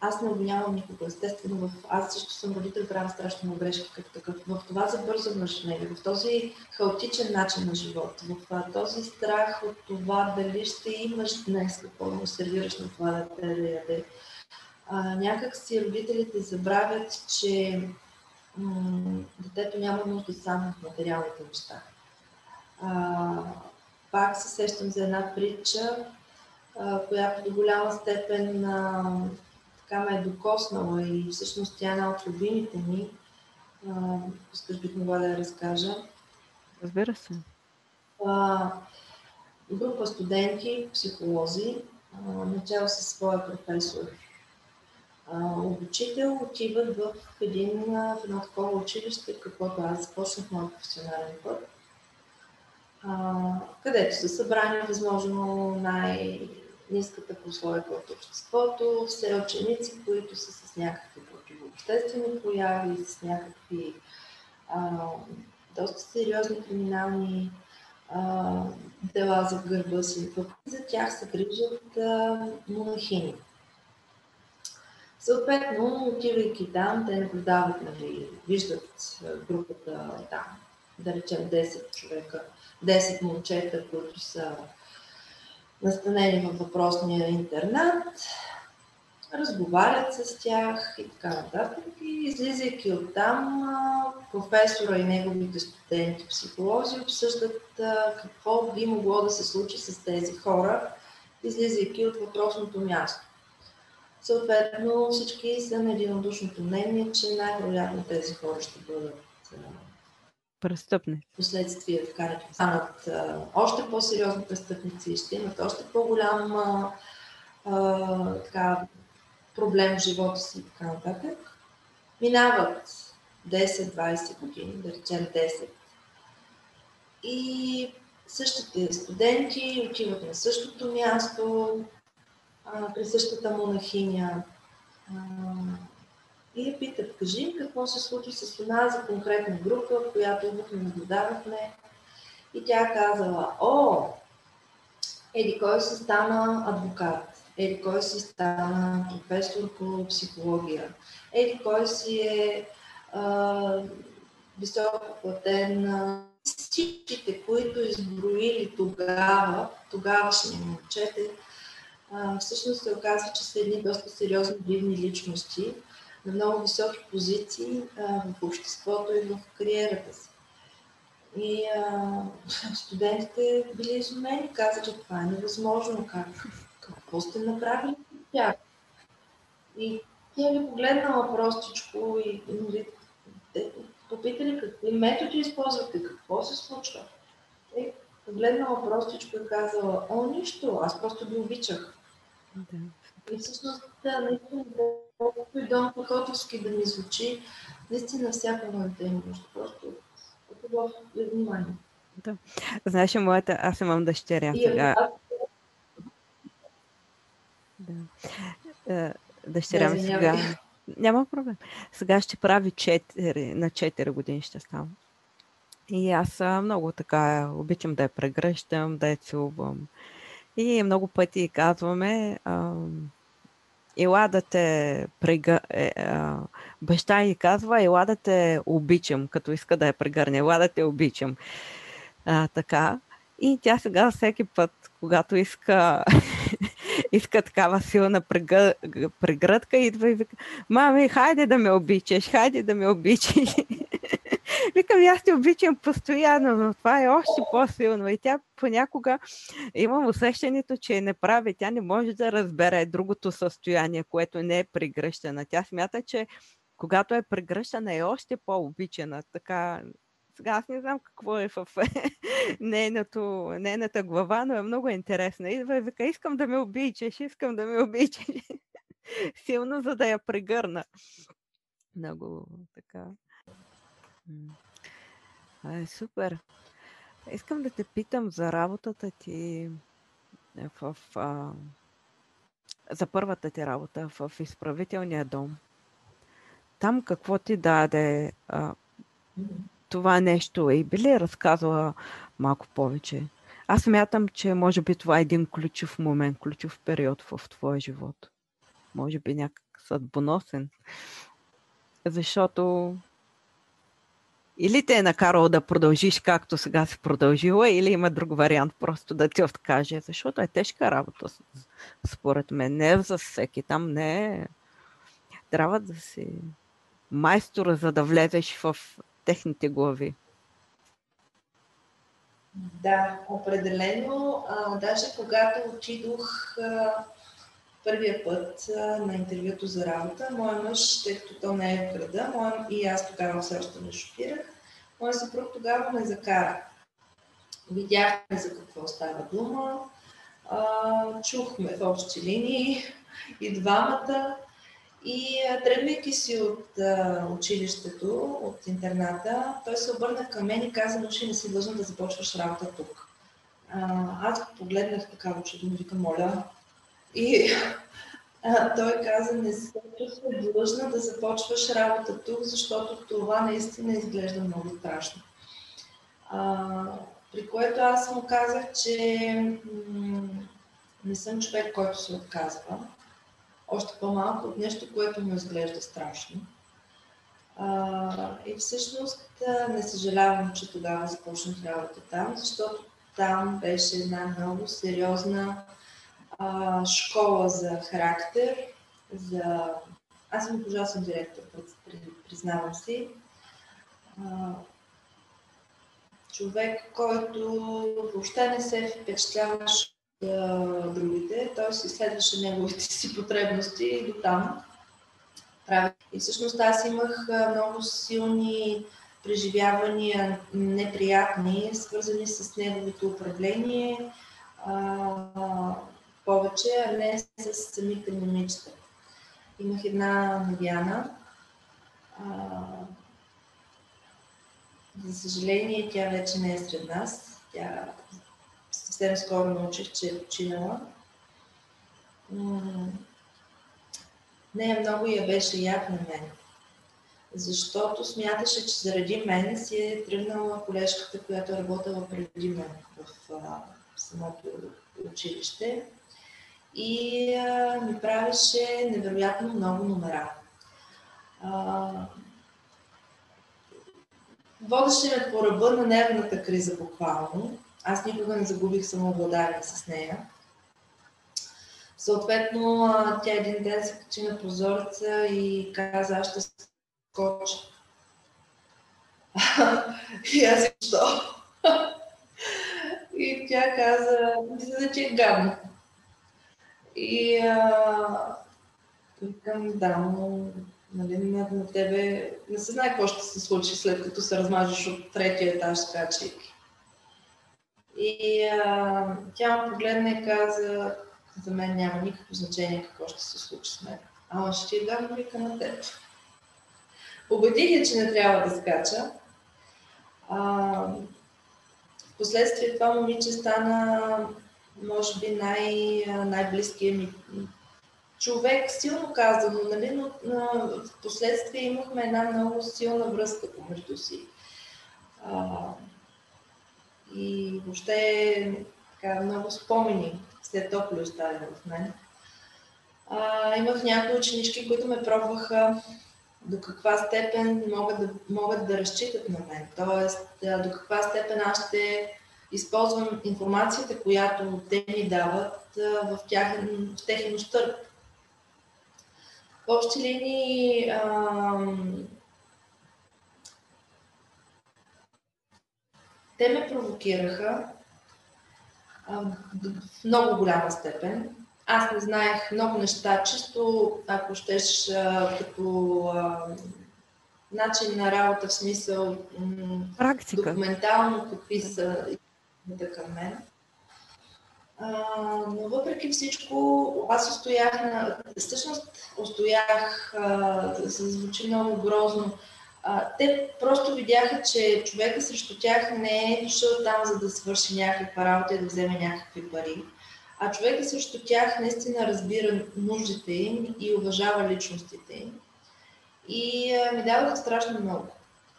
аз не обвинявам никого. Естествено, в... аз също съм родител, правя страшно много грешки като такъв. В това забързано мъжление, в този хаотичен начин на живот, в този страх от това дали ще имаш днес какво да сервираш на това дете да яде. А, някак си родителите забравят, че м- детето няма нужда само от материалните неща. А, пак се сещам за една притча, която до голяма степен така ме е докоснала и всъщност тя е една от любимите ми. Искаш бих могла да я разкажа. Разбира се. група студенти, психолози, начало със своя професор. Обучител отиват в, един, в едно такова училище, каквото аз започнах моят професионален път където са събрани възможно най-низката прослойка от обществото, все ученици, които са с някакви противообществени прояви, с някакви а, доста сериозни криминални а, дела за гърба си. За тях се грижат а, монахини. Съответно, отивайки там, те наблюдават, нали, виждат групата там, да речем 10 човека, 10 момчета, които са настанени във въпросния интернат, разговарят с тях и така нататък. И излизайки от там, професора и неговите студенти, психолози обсъждат какво би могло да се случи с тези хора, излизайки от въпросното място. Съответно, всички са на единодушното мнение, че най-вероятно тези хора ще бъдат престъпни. Последствия така да станат още по-сериозни престъпници, ще имат още по-голям а, а, така, проблем в живота си и така нататък. Минават 10-20 години, да речем 10. И същите студенти отиват на същото място, при същата монахиня. И я питат, кажи какво се случи с една за конкретна група, която идвахме, наблюдавахме. И тя казала, о, еди кой си стана адвокат, еди кой си стана професор по психология, еди кой си е а, високо платен. Всичките, които изброили тогава, тогавашни момчета, всъщност се оказва, че са едни доста сериозни дивни личности на много високи позиции а, в обществото и в кариерата си. И а, студентите били изумени, каза, че това е невъзможно. Как, какво сте направили с тях? И тя ги погледнала простичко и, и нали, попитали какви методи използвате, какво се случва. И погледнала простичко и казала, о, нищо, аз просто ги обичах. Да. И всъщност, да, наистина, колкото и Дон Котовски да ми звучи, наистина всяка моята има нещо. Просто е внимание. Да. Знаеш, моята, аз имам дъщеря и, сега. Аз... Да. Е, дъщеря ми сега. Няма проблем. Сега ще прави 4, на 4 години ще става. И аз много така обичам да я прегръщам, да я целувам. И много пъти казваме, ела да те прега... Е, баща и казва, ела да те обичам, като иска да я прегърне, ела да те обичам. А, така. И тя сега всеки път, когато иска, иска такава силна прегръдка, идва и вика, мами, хайде да ме обичаш, хайде да ме обичаш. Викам, аз те обичам постоянно, но това е още по-силно. И тя понякога имам усещането, че не прави. Тя не може да разбере другото състояние, което не е прегръщана. Тя смята, че когато е прегръщана е още по-обичана. Така, сега аз не знам какво е в нейното, нейната глава, но е много интересна. Идва и вика, искам да ме обичаш, искам да ме обичаш. Силно, за да я прегърна. Много така. А, е супер. Искам да те питам за работата ти в, а, за първата ти работа в изправителния дом. Там какво ти даде а, това нещо и би ли разказала малко повече? Аз смятам, че може би това е един ключов момент, ключов период в твоя живот. Може би някак съдбоносен. Защото или те е накарало да продължиш както сега си продължила, или има друг вариант просто да ти откаже, защото е тежка работа, според мен. Не е за всеки. Там не е... Трябва да си майстор, за да влезеш в техните глави. Да, определено. А, даже когато отидох а, първия път а, на интервюто за работа, моят мъж, тъй като то не е в града, моя, и аз тогава все още не шофирах, моят съпруг тогава ме закара. Видяхме за какво става дума, а, чухме в общи линии и двамата. И тръгвайки си от а, училището, от интерната, той се обърна към мен и каза, ще не си длъжна да започваш работа тук. А, аз погледнах така очудено, викам, моля, и а, той каза, не се чувства длъжна да започваш работа тук, защото това наистина изглежда много страшно. А, при което аз му казах, че м- не съм човек, който се отказва. Още по-малко от нещо, което му изглежда страшно. А, и всъщност не съжалявам, че тогава започнах работа там, защото там беше една много сериозна а, школа за характер, за... Аз съм ужасен директор, признавам си. А, човек, който въобще не се впечатляваш от другите, той си следваше неговите си потребности и до там. И всъщност аз имах много силни преживявания, неприятни, свързани с неговото управление, повече, а не с самите момичета. Имах една Навяна. за съжаление, тя вече не е сред нас. Тя съвсем скоро научих, че е починала. Нея много я беше яд на мен. Защото смяташе, че заради мен си е тръгнала колежката, която е работила преди мен в, в самото училище и ми правеше невероятно много номера. Водеше ме по ръба на нервната криза буквално. Аз никога не загубих самообладание с нея. Съответно, тя един ден се качи на прозореца и каза, аз ще скоча. и аз защо? и тя каза, мисля, че е гадно. И а, викам, да, но нали, на, тебе не се знае какво ще се случи след като се размажеш от третия етаж скачайки. И а, тя ме погледна и каза, за мен няма никакво значение какво ще се случи с мен. Ама ще ти гадно вика на теб. Убедих я, че не трябва да скача. А, впоследствие това момиче стана може би най- най-близкия ми човек, силно казано, нали, но, но в последствие имахме една много силна връзка помежду си. А, и въобще така, много спомени след топли остави в мен. А, имах някои ученички, които ме пробваха до каква степен могат да, могат да разчитат на мен. Тоест, до каква степен аз ще използвам информацията, която те ми дават в, тяхен, в техен устърп. В общи линии ам, те ме провокираха в много голяма степен. Аз не знаех много неща, чисто ако щеш като а, начин на работа в смисъл Практика. документално какви са към мен. А, но въпреки всичко, аз устоях на... Всъщност устоях, а, се звучи много грозно. А, те просто видяха, че човека срещу тях не е дошъл там, за да свърши някаква работа и да вземе някакви пари. А човека срещу тях наистина разбира нуждите им и уважава личностите им. И а, ми даваха страшно много.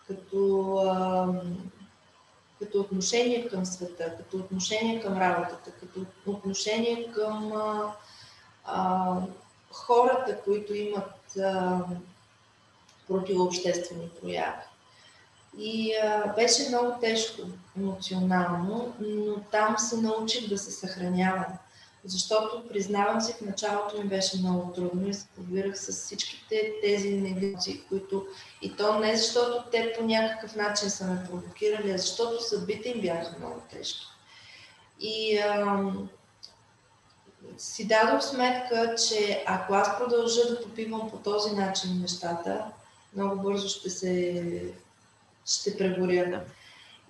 Като а, като отношение към света, като отношение към работата, като отношение към а, а, хората, които имат а, противообществени прояви. И а, беше много тежко емоционално, но там се научих да се съхранявам. Защото, признавам си, в началото ми беше много трудно и се побирах с всичките тези негации, които... И то не защото те по някакъв начин са ме провокирали, а защото съдбите им бяха много тежки. И ам, си дадох сметка, че ако аз продължа да попивам по този начин нещата, много бързо ще се ще прегоря.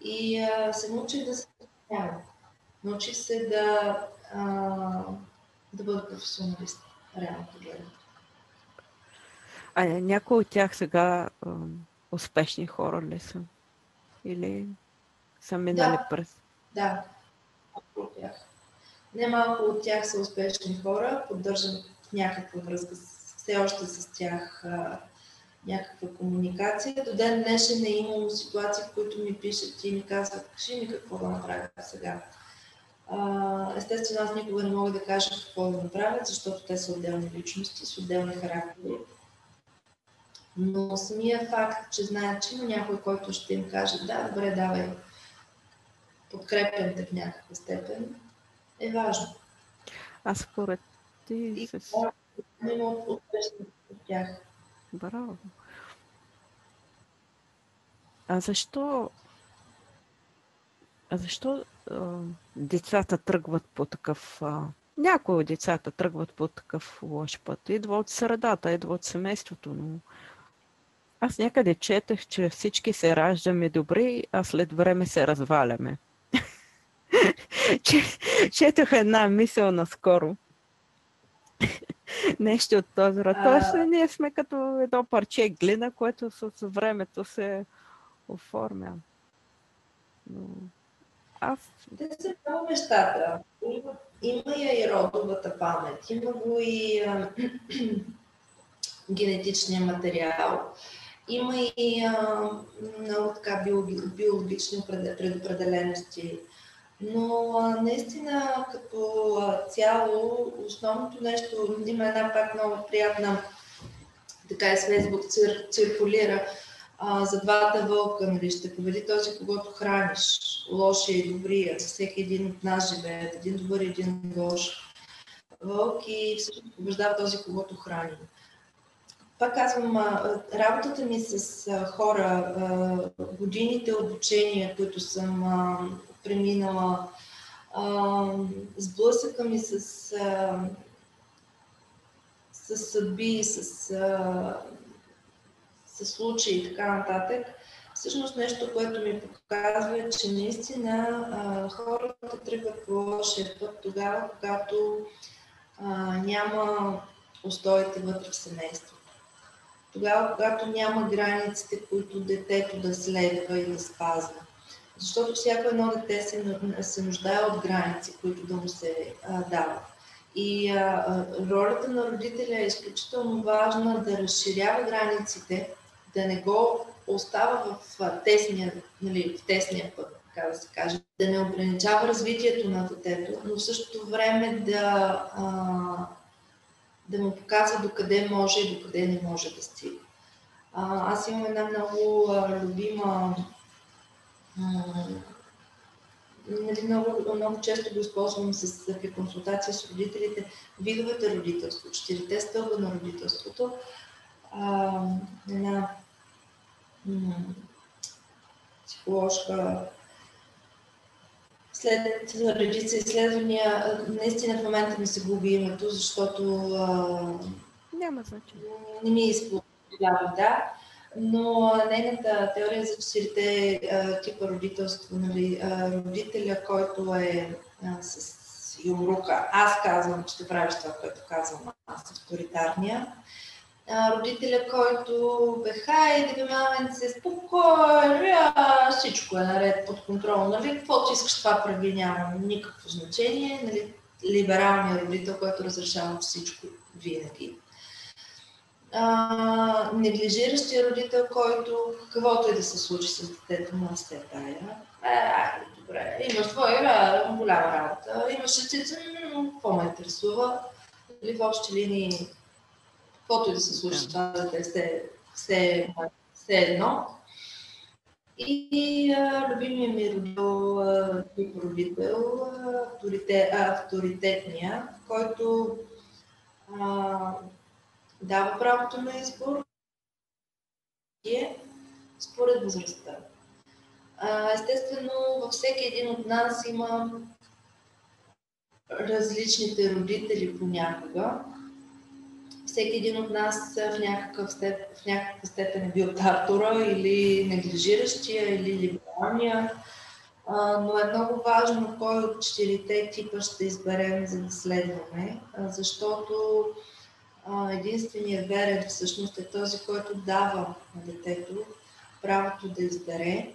И а, се научих да се Научих се да да бъда професионалист, реално погледнато. А някои от тях сега а, успешни хора ли са? Или са минали да, през? Да, от тях. Немалко от тях са успешни хора, поддържам някаква връзка, все още с тях а, някаква комуникация. До ден днешен е имало ситуации, в които ми пишат и ми казват, кажи ми какво да направя сега. Естествено, аз никога не мога да кажа какво да направят, защото те са отделни личности, с отделни характери. Но самия факт, че знаят, че има някой, който ще им каже, да, добре, давай, подкрепям те в някаква степен, е важно. А според ти... И с... има от тях. Браво. А защо а защо а, децата тръгват по такъв... А, някои от децата тръгват по такъв лош път. Идва от средата, идва от семейството, но аз някъде четах, че всички се раждаме добри, а след време се разваляме. Четах една мисъл наскоро. Нещо от този род. Тоест, ние сме като едно парче глина, което с времето се оформя. Но аз... Те са много нещата. Има, има я и родовата памет, има го и а, генетичния материал, има и а, много така биологични предопределености. Но а, наистина като а, цяло, основното нещо, има една пак много приятна така и с Фейсбук цир, циркулира а, за двата вълка, нали, ще победи този, когато храниш, лошия и добрия, за всеки един от нас живеят, един добър и един лош вълк и всъщност побеждава този, когато храним. Пак казвам, работата ми с хора, годините обучения, които съм преминала, сблъсъка ми с, с съдби, с, с случаи и така нататък, всъщност нещо, което ми показва, е, че наистина хората тръгват по лошия път тогава, когато няма устоите вътре в семейството тогава, когато няма границите, които детето да следва и да спазва. Защото всяко едно дете се, се нуждае от граници, които да му се а, дават. И а, ролята на родителя е изключително важна да разширява границите, да не го остава в тесния, нали, в тесния път, така да се каже, да не ограничава развитието на детето, но в същото време да, а, да му показва докъде може и докъде не може да стига. А, аз имам една много а, любима нали, много, много често го използвам с, при консултация с родителите, видовете родителство, четирите стълба на родителството. А, една психоложка след редица изследвания, наистина в момента ми се губи името, защото няма значение. Не ми е използвам, да. Но нейната теория за четирите типа родителство, нали, родителя, който е а, с юмрука, аз казвам, че ще правиш това, което казвам. Аз, авторитарния, родителя, който бе, хайде, маменце, спокойно, всичко е наред под контрол, нали, каквото искаш това прави, няма никакво значение, нали, либералният родител, който разрешава всичко винаги а, неглижиращия родител, който каквото и да се случи с детето му, сте тая. Е, добре, имаш твоя голяма работа, имаш дечица, какво ме интересува? Или в общи линии, каквото и да се случи, това дете все, все, все едно. И а, любимия ми родител, тип родител, авторитет, авторитетния, който а, дава правото на избор е според възрастта. Естествено, във всеки един от нас има различните родители понякога. Всеки един от нас в някакъв степ, в някаква степен е бил тартора или неглижиращия, или либералния. но е много важно кой от четирите типа ще изберем, за да следваме, защото единственият верен всъщност е този, който дава на детето правото да избере.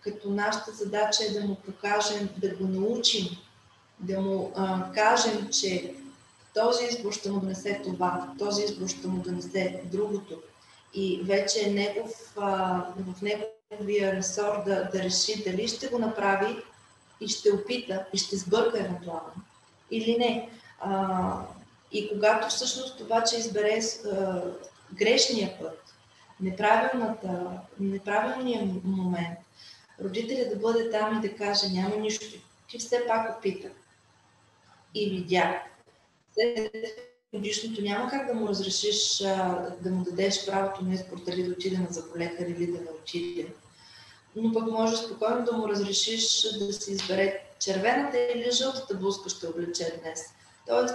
Като нашата задача е да му покажем, да го научим, да му кажем, че този избор ще му донесе това, този избор ще му донесе другото. И вече е негов, в неговия ресор да, да реши дали ще го направи и ще опита и ще сбърка евентуално или не. А, и когато всъщност това, че избере а, грешния път, неправилния момент, родителя да бъде там и да каже няма нищо, ти все пак опита и видя. Годишното няма как да му разрешиш да му дадеш правото на избор дали да отиде на заболекар или да не отиде. Но пък може спокойно да му разрешиш да си избере червената или жълтата блузка ще облече днес. Тоест,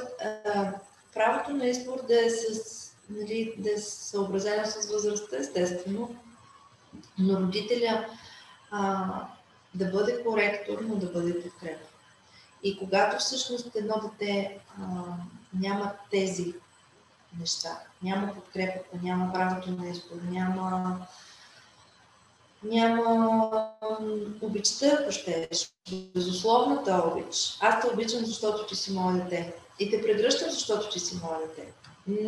правото на избор да е, с, нали, да е съобразено с възрастта, естествено, но родителя а, да бъде коректор, но да бъде подкрепа. И когато всъщност едно дете а, няма тези неща, няма подкрепата, няма правото на избор, няма, няма обичта, ако щеш, безусловната обич. Аз те обичам, защото ти си мое дете. И те прегръщам, защото ти си мое дете.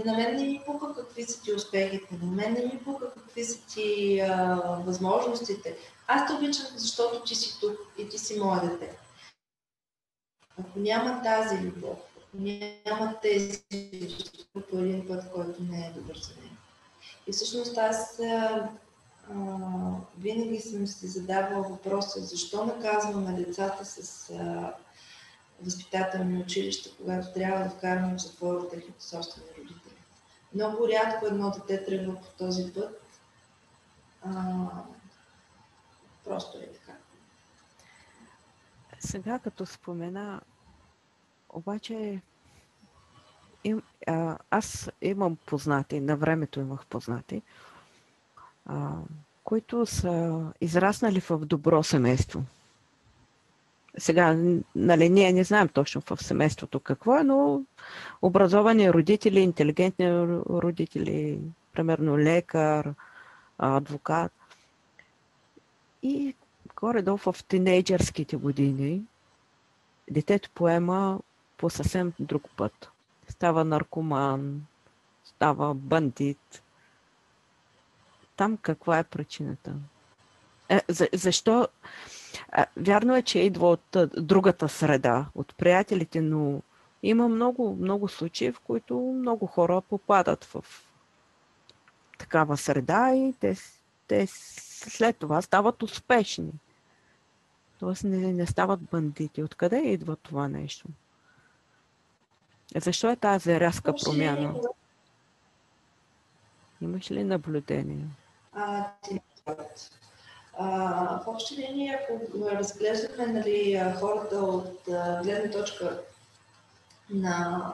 На мен не ми пука какви са ти успехите, на мен не ми пука какви са ти а, възможностите. Аз те обичам, защото ти си тук и ти си мое дете. Ако няма тази любов, ако няма тези по един път, който не е добър за мен. И всъщност аз а, винаги съм си задавала въпроса, защо наказваме децата с а, възпитателни училища, когато трябва да вкараме в затвора техните собствени родители. Много рядко едно дете тръгва по този път. А, просто е така. Сега като спомена, обаче им, а, аз имам познати, на времето имах познати, а, които са израснали в добро семейство. Сега, нали, ние не знаем точно в семейството какво е, но образовани родители, интелигентни родители, примерно лекар, адвокат. И горе-долу в тинейджърските години детето поема по съвсем друг път. Става наркоман, става бандит. Там каква е причината? Е, за, защо? Е, вярно е, че идва от другата среда, от приятелите, но има много, много случаи, в които много хора попадат в такава среда и те, те след това стават успешни. Тоест не, не стават бандити. Откъде идва това нещо? Защо е тази рязка промяна? Имаш ли наблюдение? А, а, в общи линии, ако разглеждаме нали, хората от гледна точка на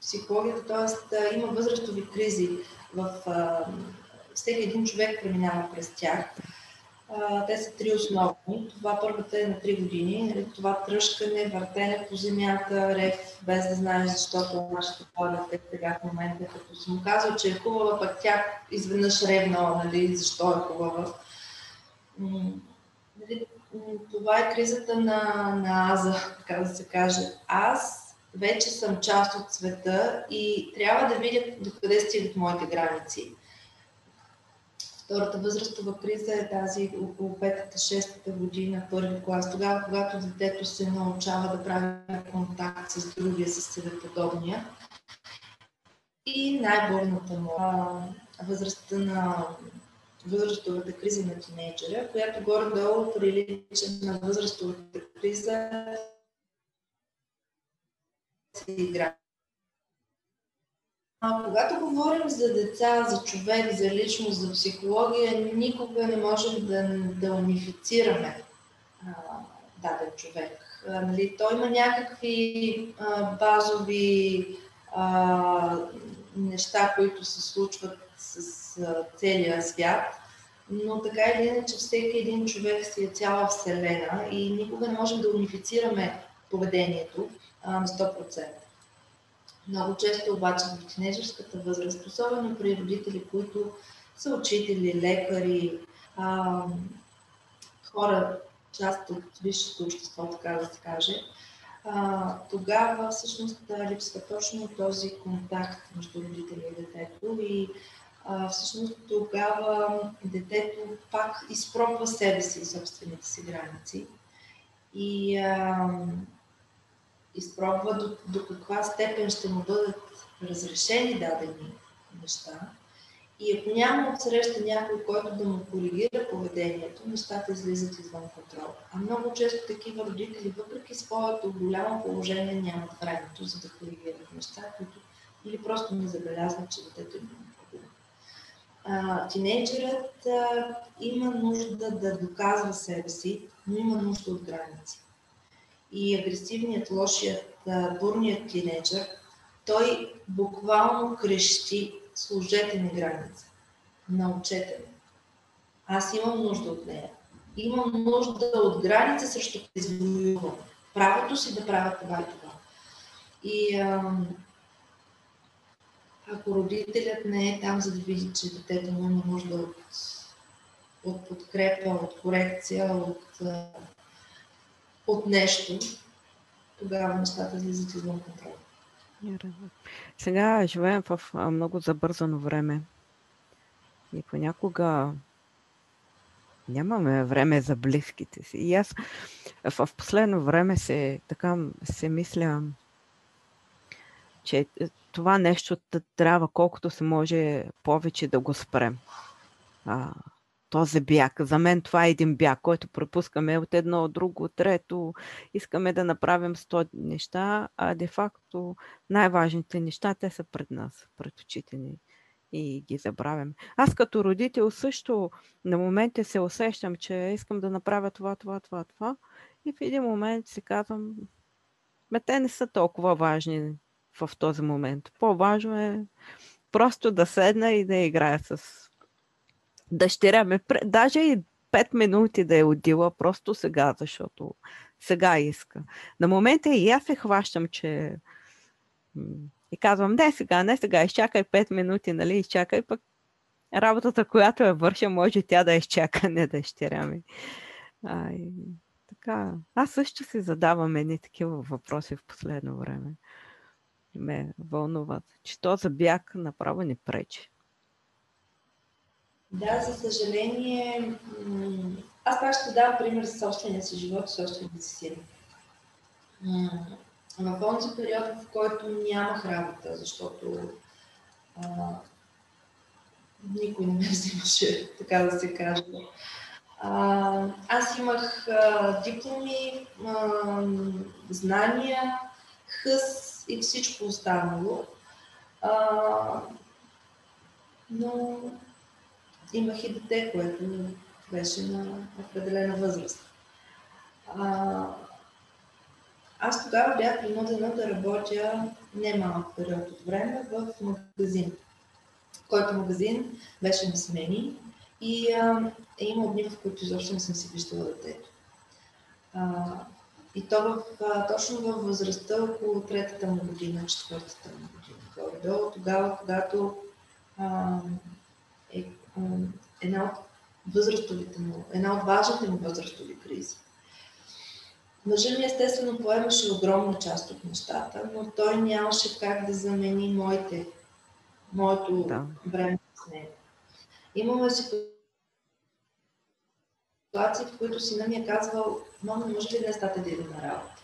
психологията, т.е. има възрастови кризи в а, всеки един човек преминава през тях. Те са три основни. Това първата е на три години. Нали, това тръжкане, въртене по земята, рев, без да знаеш защото нашата пара е сега в момента, като съм казал, че е хубава, пък тя изведнъж ревнала, нали, защо е хубава. Нали, това е кризата на, на Аза, така да се каже. Аз вече съм част от света и трябва да видя докъде стигат моите граници. Втората възрастова криза е тази около 5-6 година, първи клас, тогава, когато детето се научава да прави контакт с другия, с себеподобния. И най-борната му възрастта на възрастовата криза на тинейджера, която горе-долу прилича на възрастовата криза се играе. А, когато говорим за деца, за човек, за личност, за психология, никога не можем да, да унифицираме даден човек. Нали, той има някакви а, базови а, неща, които се случват с а, целия свят, но така или иначе всеки един човек си е цяла вселена и никога не можем да унифицираме поведението а, на 100%. Много често обаче в тинейджерската възраст, особено при родители, които са учители, лекари, а, хора, част от висшето общество, така да се каже, а, тогава всъщност липсва точно този контакт между родителя и детето и а, всъщност тогава детето пак изпробва себе си и собствените си граници. И а, изпробва до, до каква степен ще му бъдат разрешени дадени неща. И ако няма отсреща някой, който да му коригира поведението, нещата излизат извън контрол. А много често такива родители, въпреки своето голямо положение, нямат времето за да коригират неща, които или просто не забелязват, че детето има проблем. А, тинейджерът има нужда да доказва себе си, но има нужда от граници. И агресивният, лошият, бурният тинейджър, той буквално крещи служете ми граница. Научете ме. Аз имам нужда от нея. Имам нужда от граница срещу извоюване. Правото си да правя това и това. И ам, ако родителят не е там, за да види, че детето му има нужда от, от подкрепа, от корекция, от, от нещо, тогава нещата излизат извън контрол. Сега живеем в много забързано време. И понякога нямаме време за близките си. И аз в последно време се, така, се мисля, че това нещо трябва колкото се може повече да го спрем. А, този бяг. За мен това е един бяг, който пропускаме от едно от друго, от трето. Искаме да направим сто неща, а де-факто най-важните неща, те са пред нас, пред очите ни и ги забравяме. Аз като родител също на моменти се усещам, че искам да направя това, това, това, това. И в един момент си казвам, ме те не са толкова важни в този момент. По-важно е просто да седна и да играя с дъщеря ми, даже и 5 минути да е отдила просто сега, защото сега иска. На момента и аз се хващам, че и казвам, не сега, не сега, изчакай 5 минути, нали, изчакай, пък работата, която я върша, може тя да изчака, не дъщеря ми. А, и, така. Аз също си задавам едни такива въпроси в последно време. Ме вълнуват, че то за бяг направо ни пречи. Да, за съжаление, аз пак ще дам пример за собствения си живот и собствените си сили. В този период, в който нямах работа, защото а, никой не ме взимаше, така да се каже. Аз имах а, дипломи, а, знания, хъс и всичко останало. А, но имах и дете, което беше на определена възраст. А, аз тогава бях принудена да работя немалък период от време в магазин, който магазин беше на смени и а, е имал дни, в които изобщо не съм си виждала детето. А, и то в, а, точно във възрастта около третата му година, четвъртата му година. Тогава, когато а, е една от възрастовите му, една от важните му възрастови кризи. Мъжът ми естествено поемаше огромна част от нещата, но той нямаше как да замени моите, моето да. време с него. Имаме ситуации, в които сина ми е казвал, мамо, не може ли днес тата да иде на работа?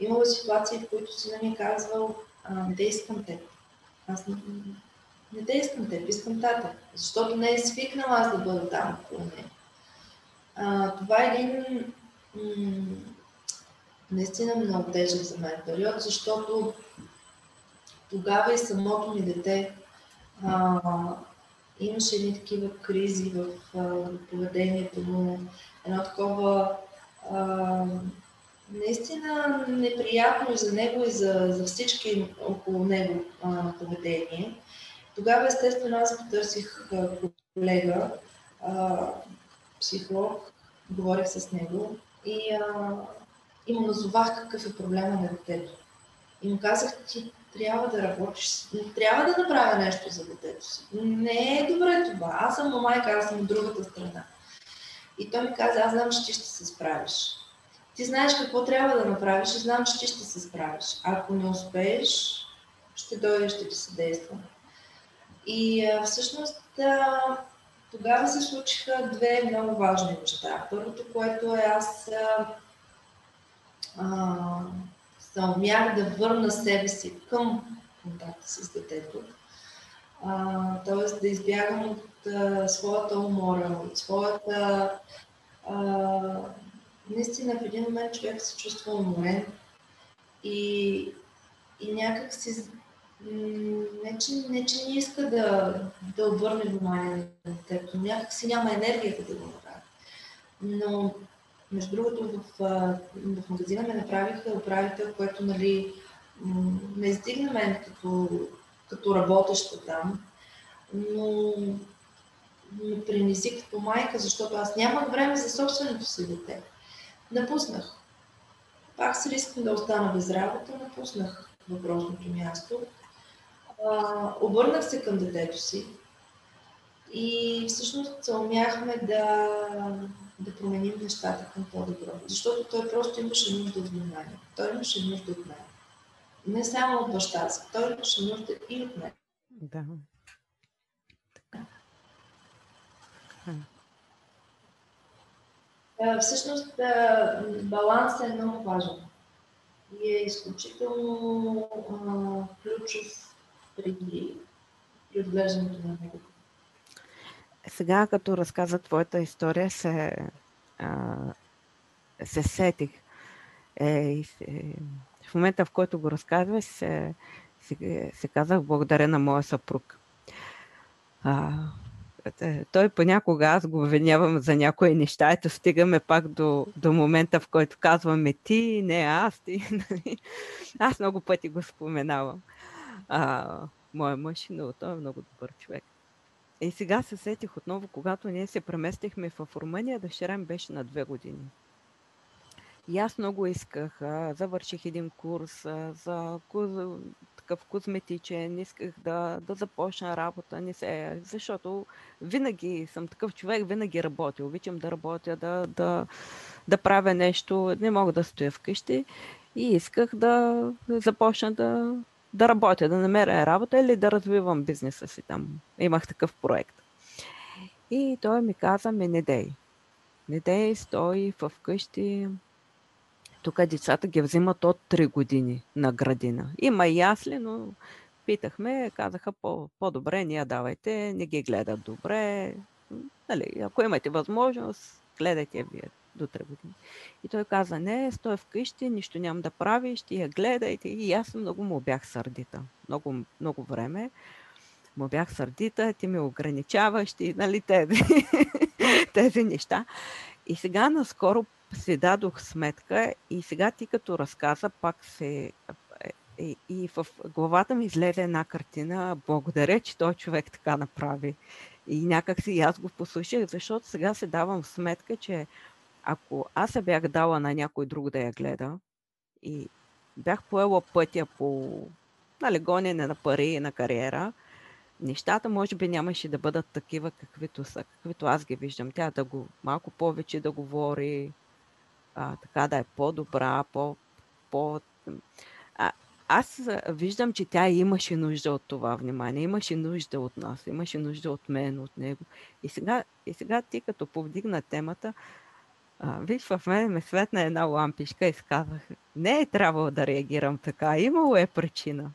Имаме ситуации, в които сина ми е казвал, не искам те. Аз не, те искам теб, искам тата, защото не е свикнала аз да бъда там около нея. А, това е един м- наистина много тежък за мен период, защото тогава и самото ми дете а, имаше едни такива кризи в, а, поведението му, едно такова а, наистина неприятно за него и за, за всички около него а, поведение. Тогава, естествено, аз потърсих колега, психолог, говорих с него и, а, и му назовах какъв е проблема на детето. И му казах, ти трябва да работиш, трябва да направя нещо за детето си. Не е добре това. Аз съм майка, аз съм от другата страна. И той ми каза, аз знам, че ти ще се справиш. ти знаеш какво трябва да направиш и знам, че ти ще се справиш. Ако не успееш, ще дойде, ще ти съдействам. И всъщност тогава се случиха две много важни неща. Първото, което е аз а, а, умях да върна себе си към контакта с детето. Тоест да избягам от а, своята умора, от своята... А, наистина в един момент човек се чувства уморен и, и някак си не че, не, че не иска да, да обърне внимание на детето, някак си няма енергията да го направи. Но, между другото, в, в магазина ме направиха управител, което нали, ме издигна мен като, като работеща там, но ме принизи като майка, защото аз нямах време за собственото си дете. Напуснах. Пак се рискам да остана без работа, напуснах въпросното място а, обърнах се към детето си и всъщност умяхме да, да променим нещата към по-добро. Защото той просто имаше нужда от внимание. Той имаше нужда от мен. Не само от баща си, той имаше нужда и от мен. Да. Всъщност балансът е много важен и е изключително а, ключов преди отглеждането на него. Сега, като разказа твоята история, се, а, се сетих. Е, е, в момента, в който го разказваш, се, се, се казах благодаря на моя съпруг. А, е, той понякога аз го обвинявам за някои неща, ето стигаме пак до, до момента, в който казваме ти, не аз, ти. Нали? аз много пъти го споменавам а, моя мъж, но той е много добър човек. И сега се сетих отново, когато ние се преместихме в Румъния, дъщеря ми беше на две години. И аз много исках, а, завърших един курс а, за куз, такъв козметичен, исках да, да започна работа, не се, защото винаги съм такъв човек, винаги работя, обичам да работя, да, да, да правя нещо, не мога да стоя вкъщи и исках да започна да, да работя, да намеря работа или да развивам бизнеса си там. Имах такъв проект. И той ми каза, ми не дей. Не дей, стой в къщи. Тук децата ги взимат от 3 години на градина. Има ясли, но питахме, казаха по, по-добре, ние давайте, не ги гледат добре. Нали, ако имате възможност, гледайте вие до 3 години. И той каза, не, стой вкъщи, нищо нямам да правиш, ти я гледайте. И аз много му бях сърдита. Много, много време му бях сърдита, ти ме ограничаваш, ти, нали, тези, тези неща. И сега наскоро си дадох сметка и сега ти като разказа пак се и, и в главата ми излезе една картина. Благодаря, че той човек така направи. И някак си аз го послушах, защото сега се давам сметка, че ако аз се бях дала на някой друг да я гледа и бях поела пътя по нали, гонене на пари и на кариера, нещата може би нямаше да бъдат такива, каквито са, каквито аз ги виждам. Тя да го малко повече да говори, а, така да е по-добра, по... по а, аз виждам, че тя имаше нужда от това внимание, имаше нужда от нас, имаше нужда от мен, от него. И сега, и сега ти като повдигна темата, а, виж, в мен ме светна една лампичка и сказах, не е трябвало да реагирам така, имало е причина.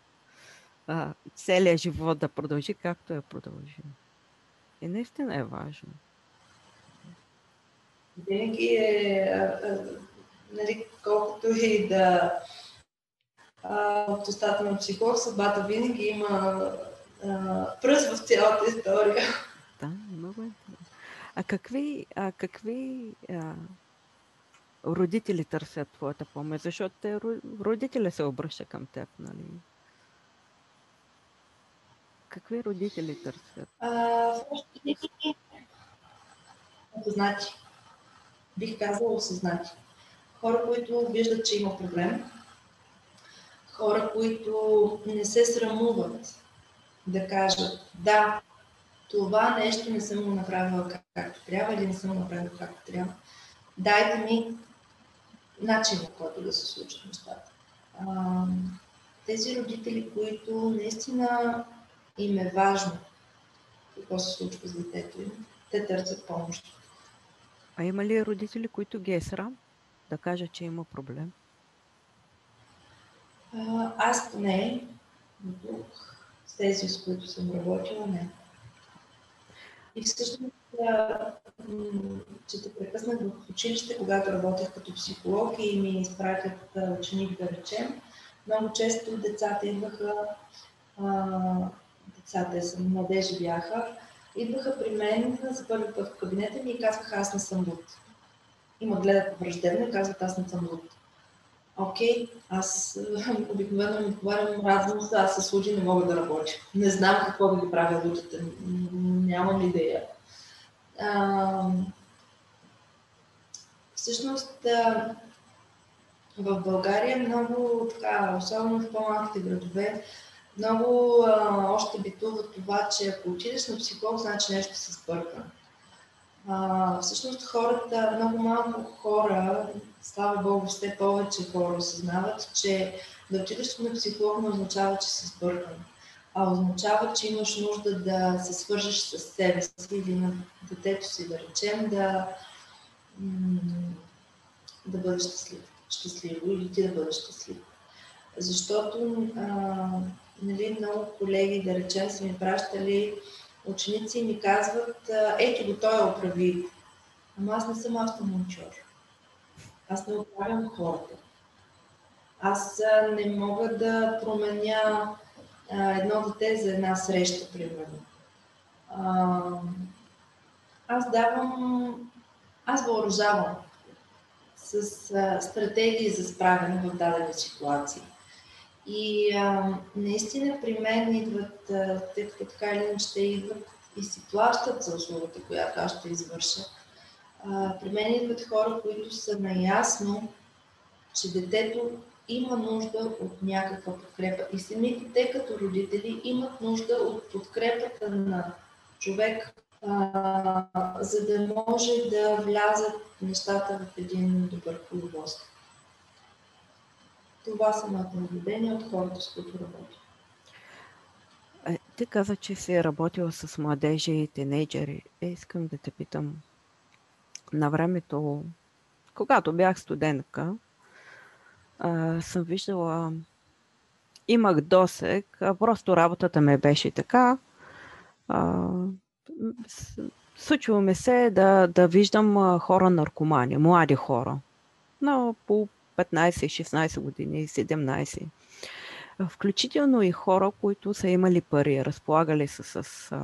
А, целият живот да продължи както е продължил. И наистина е важно. Винаги е, нали, колкото и да от устата на психолог, съдбата винаги има пръст в цялата история. Да, много е. А какви, а какви а, родители търсят твоята помощ? Защото те, родители се обръщат към теб, нали? Какви родители търсят? Осъзнати. Бих казала осъзнати. Хора, които виждат, че има проблем. Хора, които не се срамуват да кажат да, това нещо не съм го направила както трябва или не съм го направила както трябва. Дайте ми начин, по който да се случат нещата. А, тези родители, които наистина им е важно какво се случва с детето им, те търсят помощ. А има ли родители, които ги е срам да кажат, че има проблем? А, аз не, с тези, с които съм работила, не. И всъщност, че те прекъснах в училище, когато работех като психолог и ми изпратят ученик да речем, много често децата идваха, децата са младежи бяха, идваха при мен за първи път в кабинета ми и казваха, аз не съм луд. Има гледат враждебно и казват, аз не съм луд. Окей, аз обикновено ми отговарям, се, аз се случи, не мога да работя. Не знам какво да ги правя лудите, нямам идея. А, всъщност, а, в България много така, особено в по-малките градове, много а, още битува това, че ако отидеш на психолог, значи нещо се сбърка. А, всъщност хората, много малко хора, слава Богу, все повече хора осъзнават, че да отидеш на психолог не означава, че си сбъркан, а означава, че имаш нужда да се свържеш с себе си или на детето си, да речем, да, да бъдеш щастлив, щастливо или ти да бъдеш щастлив. Защото а, нали, много колеги, да речем, са ми пращали ученици ми казват, ето го, той е оправи. Ама аз не съм автомончор. Аз не оправям хората. Аз не мога да променя едно дете за една среща, примерно. аз давам, аз въоръжавам с стратегии за справяне в дадени ситуации. И а, наистина при мен идват, тъй като така или иначе те идват и си плащат за услугата, която аз ще извърша. А, при мен идват хора, които са наясно, че детето има нужда от някаква подкрепа. И самите те като родители имат нужда от подкрепата на човек, а, за да може да влязат нещата в един добър коловост. Това са моите наблюдения от хората, с които работя. Е, ти каза, че си е работила с младежи и тинейджери. Е, искам да те питам. На времето, когато бях студентка, а, съм виждала, имах досек, а просто работата ме беше така. А, случва ми се да, да виждам хора наркомани, млади хора. Но по 15-16 години, 17. Включително и хора, които са имали пари, разполагали са с, с,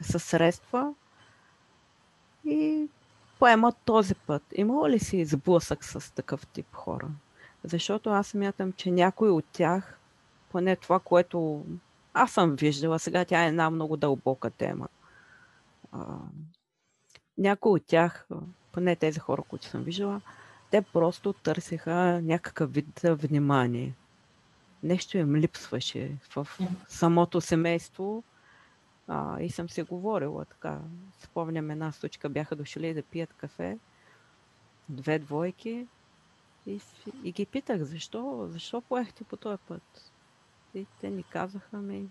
с средства и поемат този път. Имало ли си сблъсък с такъв тип хора? Защото аз смятам, че някой от тях, поне това, което аз съм виждала, сега тя е една много дълбока тема. Някой от тях, поне тези хора, които съм виждала, те просто търсиха някакъв вид внимание. Нещо им липсваше в самото семейство. А, и съм се говорила така. Спомням една случка, бяха дошли да пият кафе. Две двойки. И, и ги питах, защо, защо поехте по този път? И те ни казаха ми,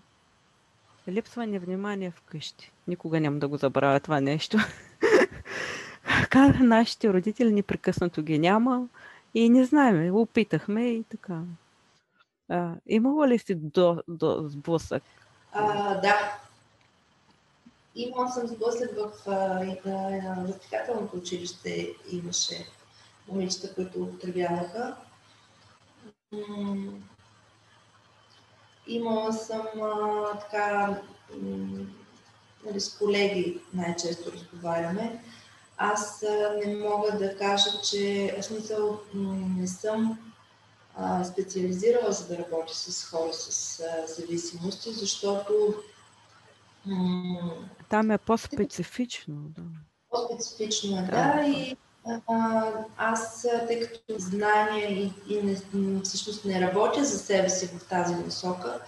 липсва ни внимание вкъщи. Никога няма да го забравя това нещо. така нашите родители непрекъснато ги няма и не знаем, опитахме и така. А, имало ли си до, до сблъсък? А, да. Имал съм сблъсък в възпитателното училище. Имаше момичета, които употребяваха. Имала съм а, така, нали, с колеги най-често разговаряме. Аз не мога да кажа, че в смисъл не съм а, специализирала за да работя с хора с а, зависимости, защото там е по-специфично, да. По-специфично е, да. да и а, аз, тъй като знания и, и не, всъщност не работя за себе си в тази насока,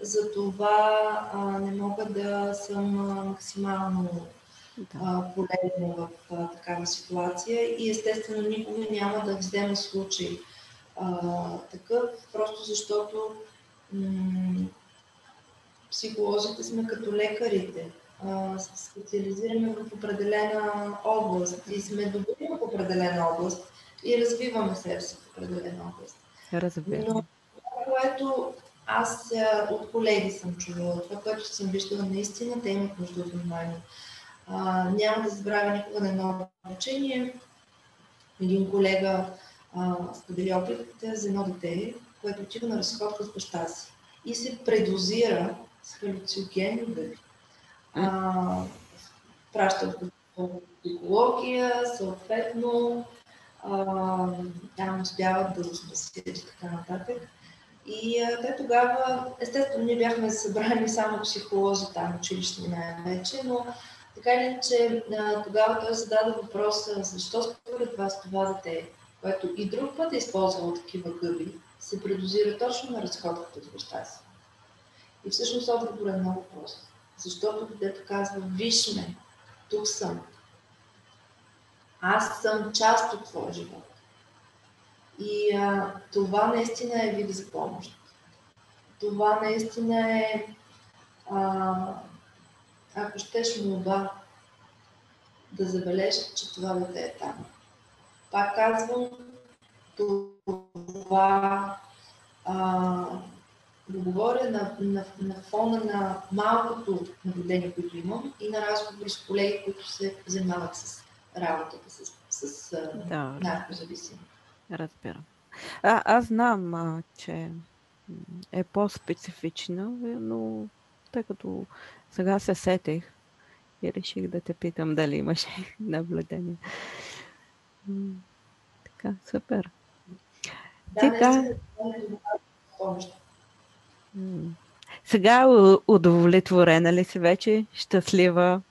затова а, не мога да съм максимално да. полезно в а, такава ситуация и естествено никога няма да взема случай а, такъв, просто защото м- психолозите сме като лекарите. А, специализираме в определена област и сме добри в определена област и развиваме себе си в определена област. Разбира. Но това, което аз от колеги съм чувала, това, което съм виждала, наистина те имат нужда от внимание. Няма да забравя никога на едно обучение. Един колега а, сподели опит за едно дете, което отива на разходка с баща си и се предозира с халюциногенни дъби. Пращат го психология, съответно а, там успяват да се и така нататък. И а, те тогава, естествено, ние бяхме събрани само психолози там, училищни най-вече, но така или че тогава той зададе въпроса, защо според вас това дете, което и друг път е използвало такива гъби, се предозира точно на разходката с баща си. И всъщност отговор е много прост. Защото детето казва, виж ме, тук съм. Аз съм част от твоя живот. И а, това наистина е вид за помощ. Това наистина е а, ако щеш молба, да забележат, че това дете е там. Пак казвам, това а, да говоря на, на, на фона на малкото наблюдение, които имам и на разговори с колеги, които се занимават с работата, с, с да, наркозависими. Разбирам. А, аз знам, а, че е по-специфична, но тъй като сега се сетих и реших да те питам дали имаш наблюдение. Така, супер. Да, така. Сега удовлетворена ли си вече? Щастлива?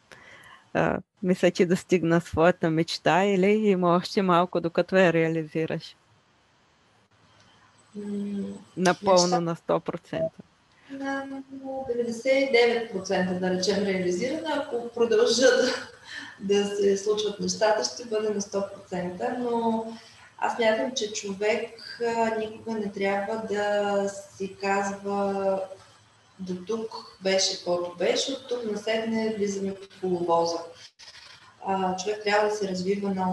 А, мисля, че да стигна своята мечта или има още малко докато я реализираш? Напълно на 100% на 99% да речем реализирана. Ако продължат да, се случват нещата, ще бъде на 100%, но аз мятам, че човек никога не трябва да си казва до тук беше каквото беше, от тук наседне влизаме в коловоза. човек трябва да се развива на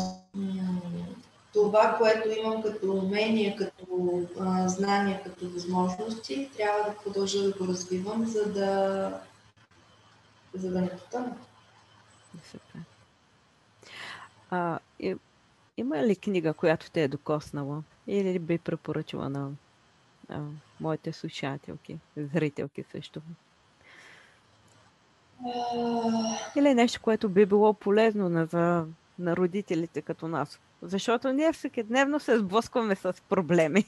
това, което имам като умение, като а, знания, като възможности, трябва да продължа да го развивам, за да, за да не потъна. Супер. А, и, има ли книга, която те е докоснала? Или би препоръчала на а, моите слушателки, зрителки също? Или нещо, което би било полезно на, за, на родителите като нас? Защото ние всеки дневно се сблъскваме с проблеми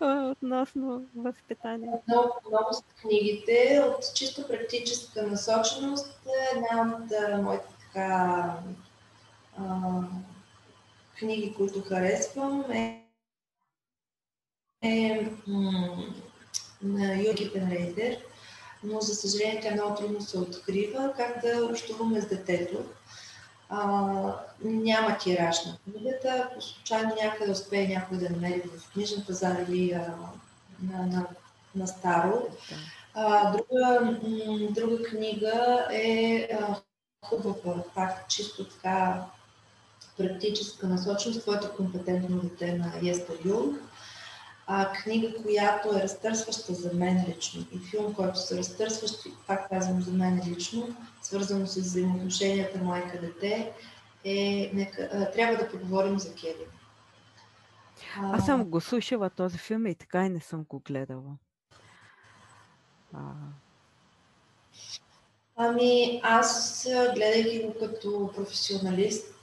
относно възпитание. Много, много са книгите. От чисто практическа насоченост една от моите така а, книги, които харесвам е, е на Юги Пенрейдер, но за съжаление тя много трудно се открива, как да общуваме с детето а, няма тираж на книгата. Ако случайно някъде успее някой да намери в книжен пазар или а, на, на, на старо. А, друга, друга книга е а, хубава, пак чисто така практическа насоченост, твоето компетентно дете на Естер Юнг а, книга, която е разтърсваща за мен лично и филм, който са разтърсващи, пак казвам за мен лично, свързано с взаимоотношенията майка-дете, е, нека, а, трябва да поговорим за Кевин. А... Аз съм го слушала този филм и така и не съм го гледала. А... Ами, аз гледайки го като професионалист,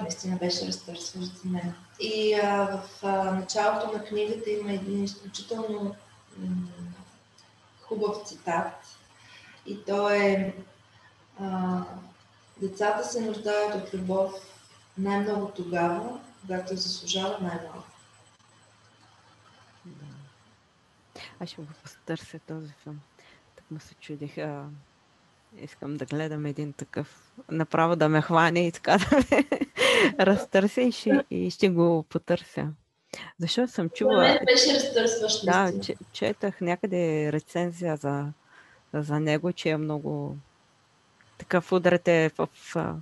наистина беше разтърсващ за мен. И а, в а, началото на книгата има един изключително м- хубав цитат. И то е а, Децата се нуждаят от любов най-много тогава, когато заслужава най-малко. Аз ще го потърся този филм. Так му се чудих. А, Искам да гледам един такъв, направо да ме хване и така да ме разтърси и ще, и ще го потърся. Защото съм чула... Не беше разтърсващ. Да, че, четах някъде рецензия за, за него, че е много такъв ударите в... в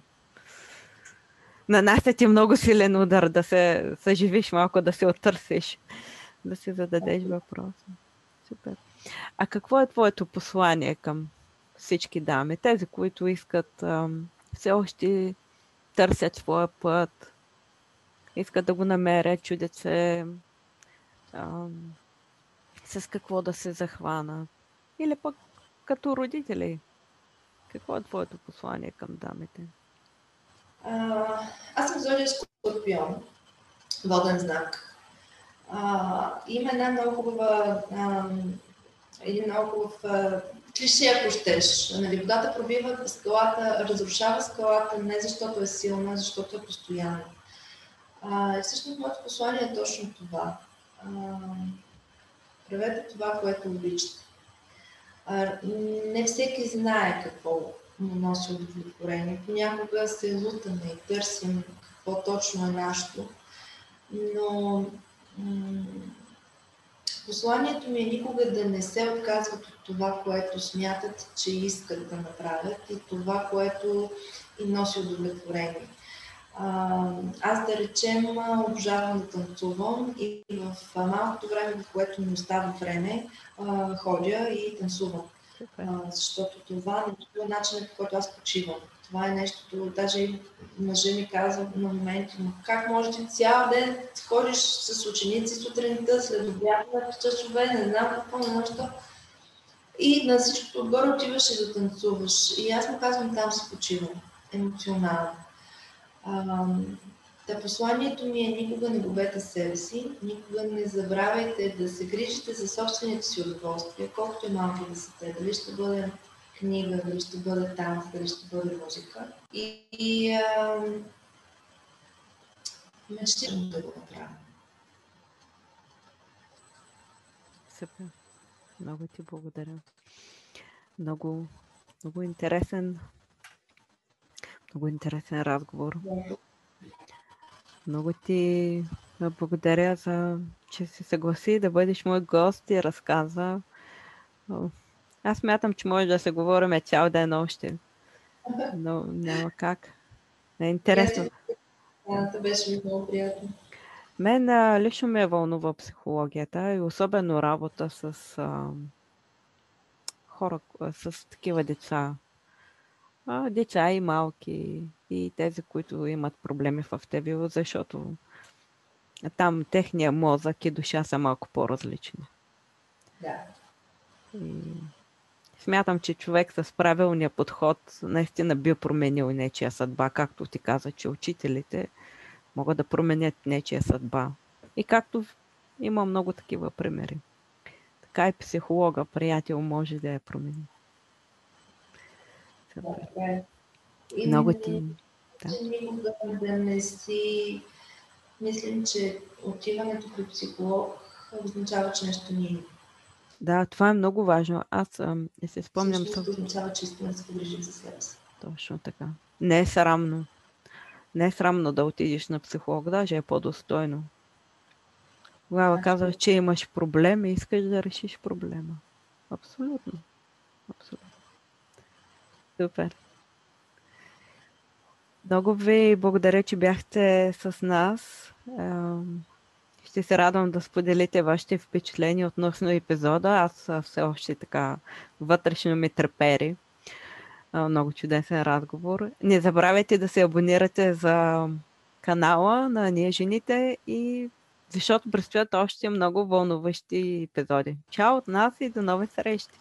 нанася ти много силен удар да се съживиш малко, да се оттърсиш, да си зададеш въпроса. Супер. А какво е твоето послание към всички дами? Тези, които искат все още търсят своя път, искат да го намерят, чудят се с какво да се захванат. Или пък като родители. Какво е твоето послание към дамите? А, аз съм зодия Скорпион, воден знак. А, има една много хубава, а, един много хубав клише, ако щеш. Нали, водата пробива скалата, разрушава скалата не защото е силна, а защото е постоянна. А, и всъщност моето послание е точно това. А, правете това, което обичате. А, не всеки знае какво му носи удовлетворение. Понякога се лутаме и търсим какво точно е нашето. Но м- посланието ми е никога да не се отказват от това, което смятат, че искат да направят и това, което им носи удовлетворение. Аз да речем обожавам да танцувам и в малкото време, в което ми остава време, ходя и танцувам. защото това е начинът, по който аз почивам. Това е нещото, даже и мъжа ми казва на моменти, но как може ти цял ден ходиш с ученици сутринта, след обяд на часове, не знам какво, нещо. И на всичкото отгоре отиваш и да танцуваш. И аз му казвам, там се почивам емоционално. Та посланието ми е никога не губете себе си, никога не забравяйте да се грижите за собствените си удоволствия, колкото и малко да са те. Дали ще бъде книга, дали ще бъде танц, дали ще бъде музика. И, и а, мечтирам да го направя. Супер. Много ти благодаря. Много, много интересен много интересен разговор. Много ти благодаря за, че се съгласи да бъдеш мой гост и разказа. Аз мятам, че може да се говорим цял ден още. Но няма как. Не е интересно. Да, беше много приятно. Мен а, лично ме вълнува психологията и особено работа с а, хора, с такива деца, а, деца и малки, и тези, които имат проблеми в тебе, защото там техния мозък и душа са малко по-различни. Да. И смятам, че човек с правилния подход наистина би променил нечия съдба, както ти каза, че учителите могат да променят нечия съдба. И както има много такива примери. Така и психолога, приятел може да я промени. Да, Много ти. Да. Никога да не си мислим, че отиването при психолог означава, че нещо ни е. Да, това е много важно. Аз ам, не се спомням. Също означава, че искаме да се погрижим за себе си. Точно така. Не е срамно. Не е срамно да отидеш на психолог, даже е по-достойно. Тогава да, казваш, че имаш проблем и искаш да решиш проблема. Абсолютно. Абсолютно. Супер. Много ви благодаря, че бяхте с нас. Ще се радвам да споделите вашите впечатления относно епизода. Аз все още така вътрешно ми трепери. Много чудесен разговор. Не забравяйте да се абонирате за канала на Ние жените и защото предстоят още много вълнуващи епизоди. Чао от нас и до нови срещи!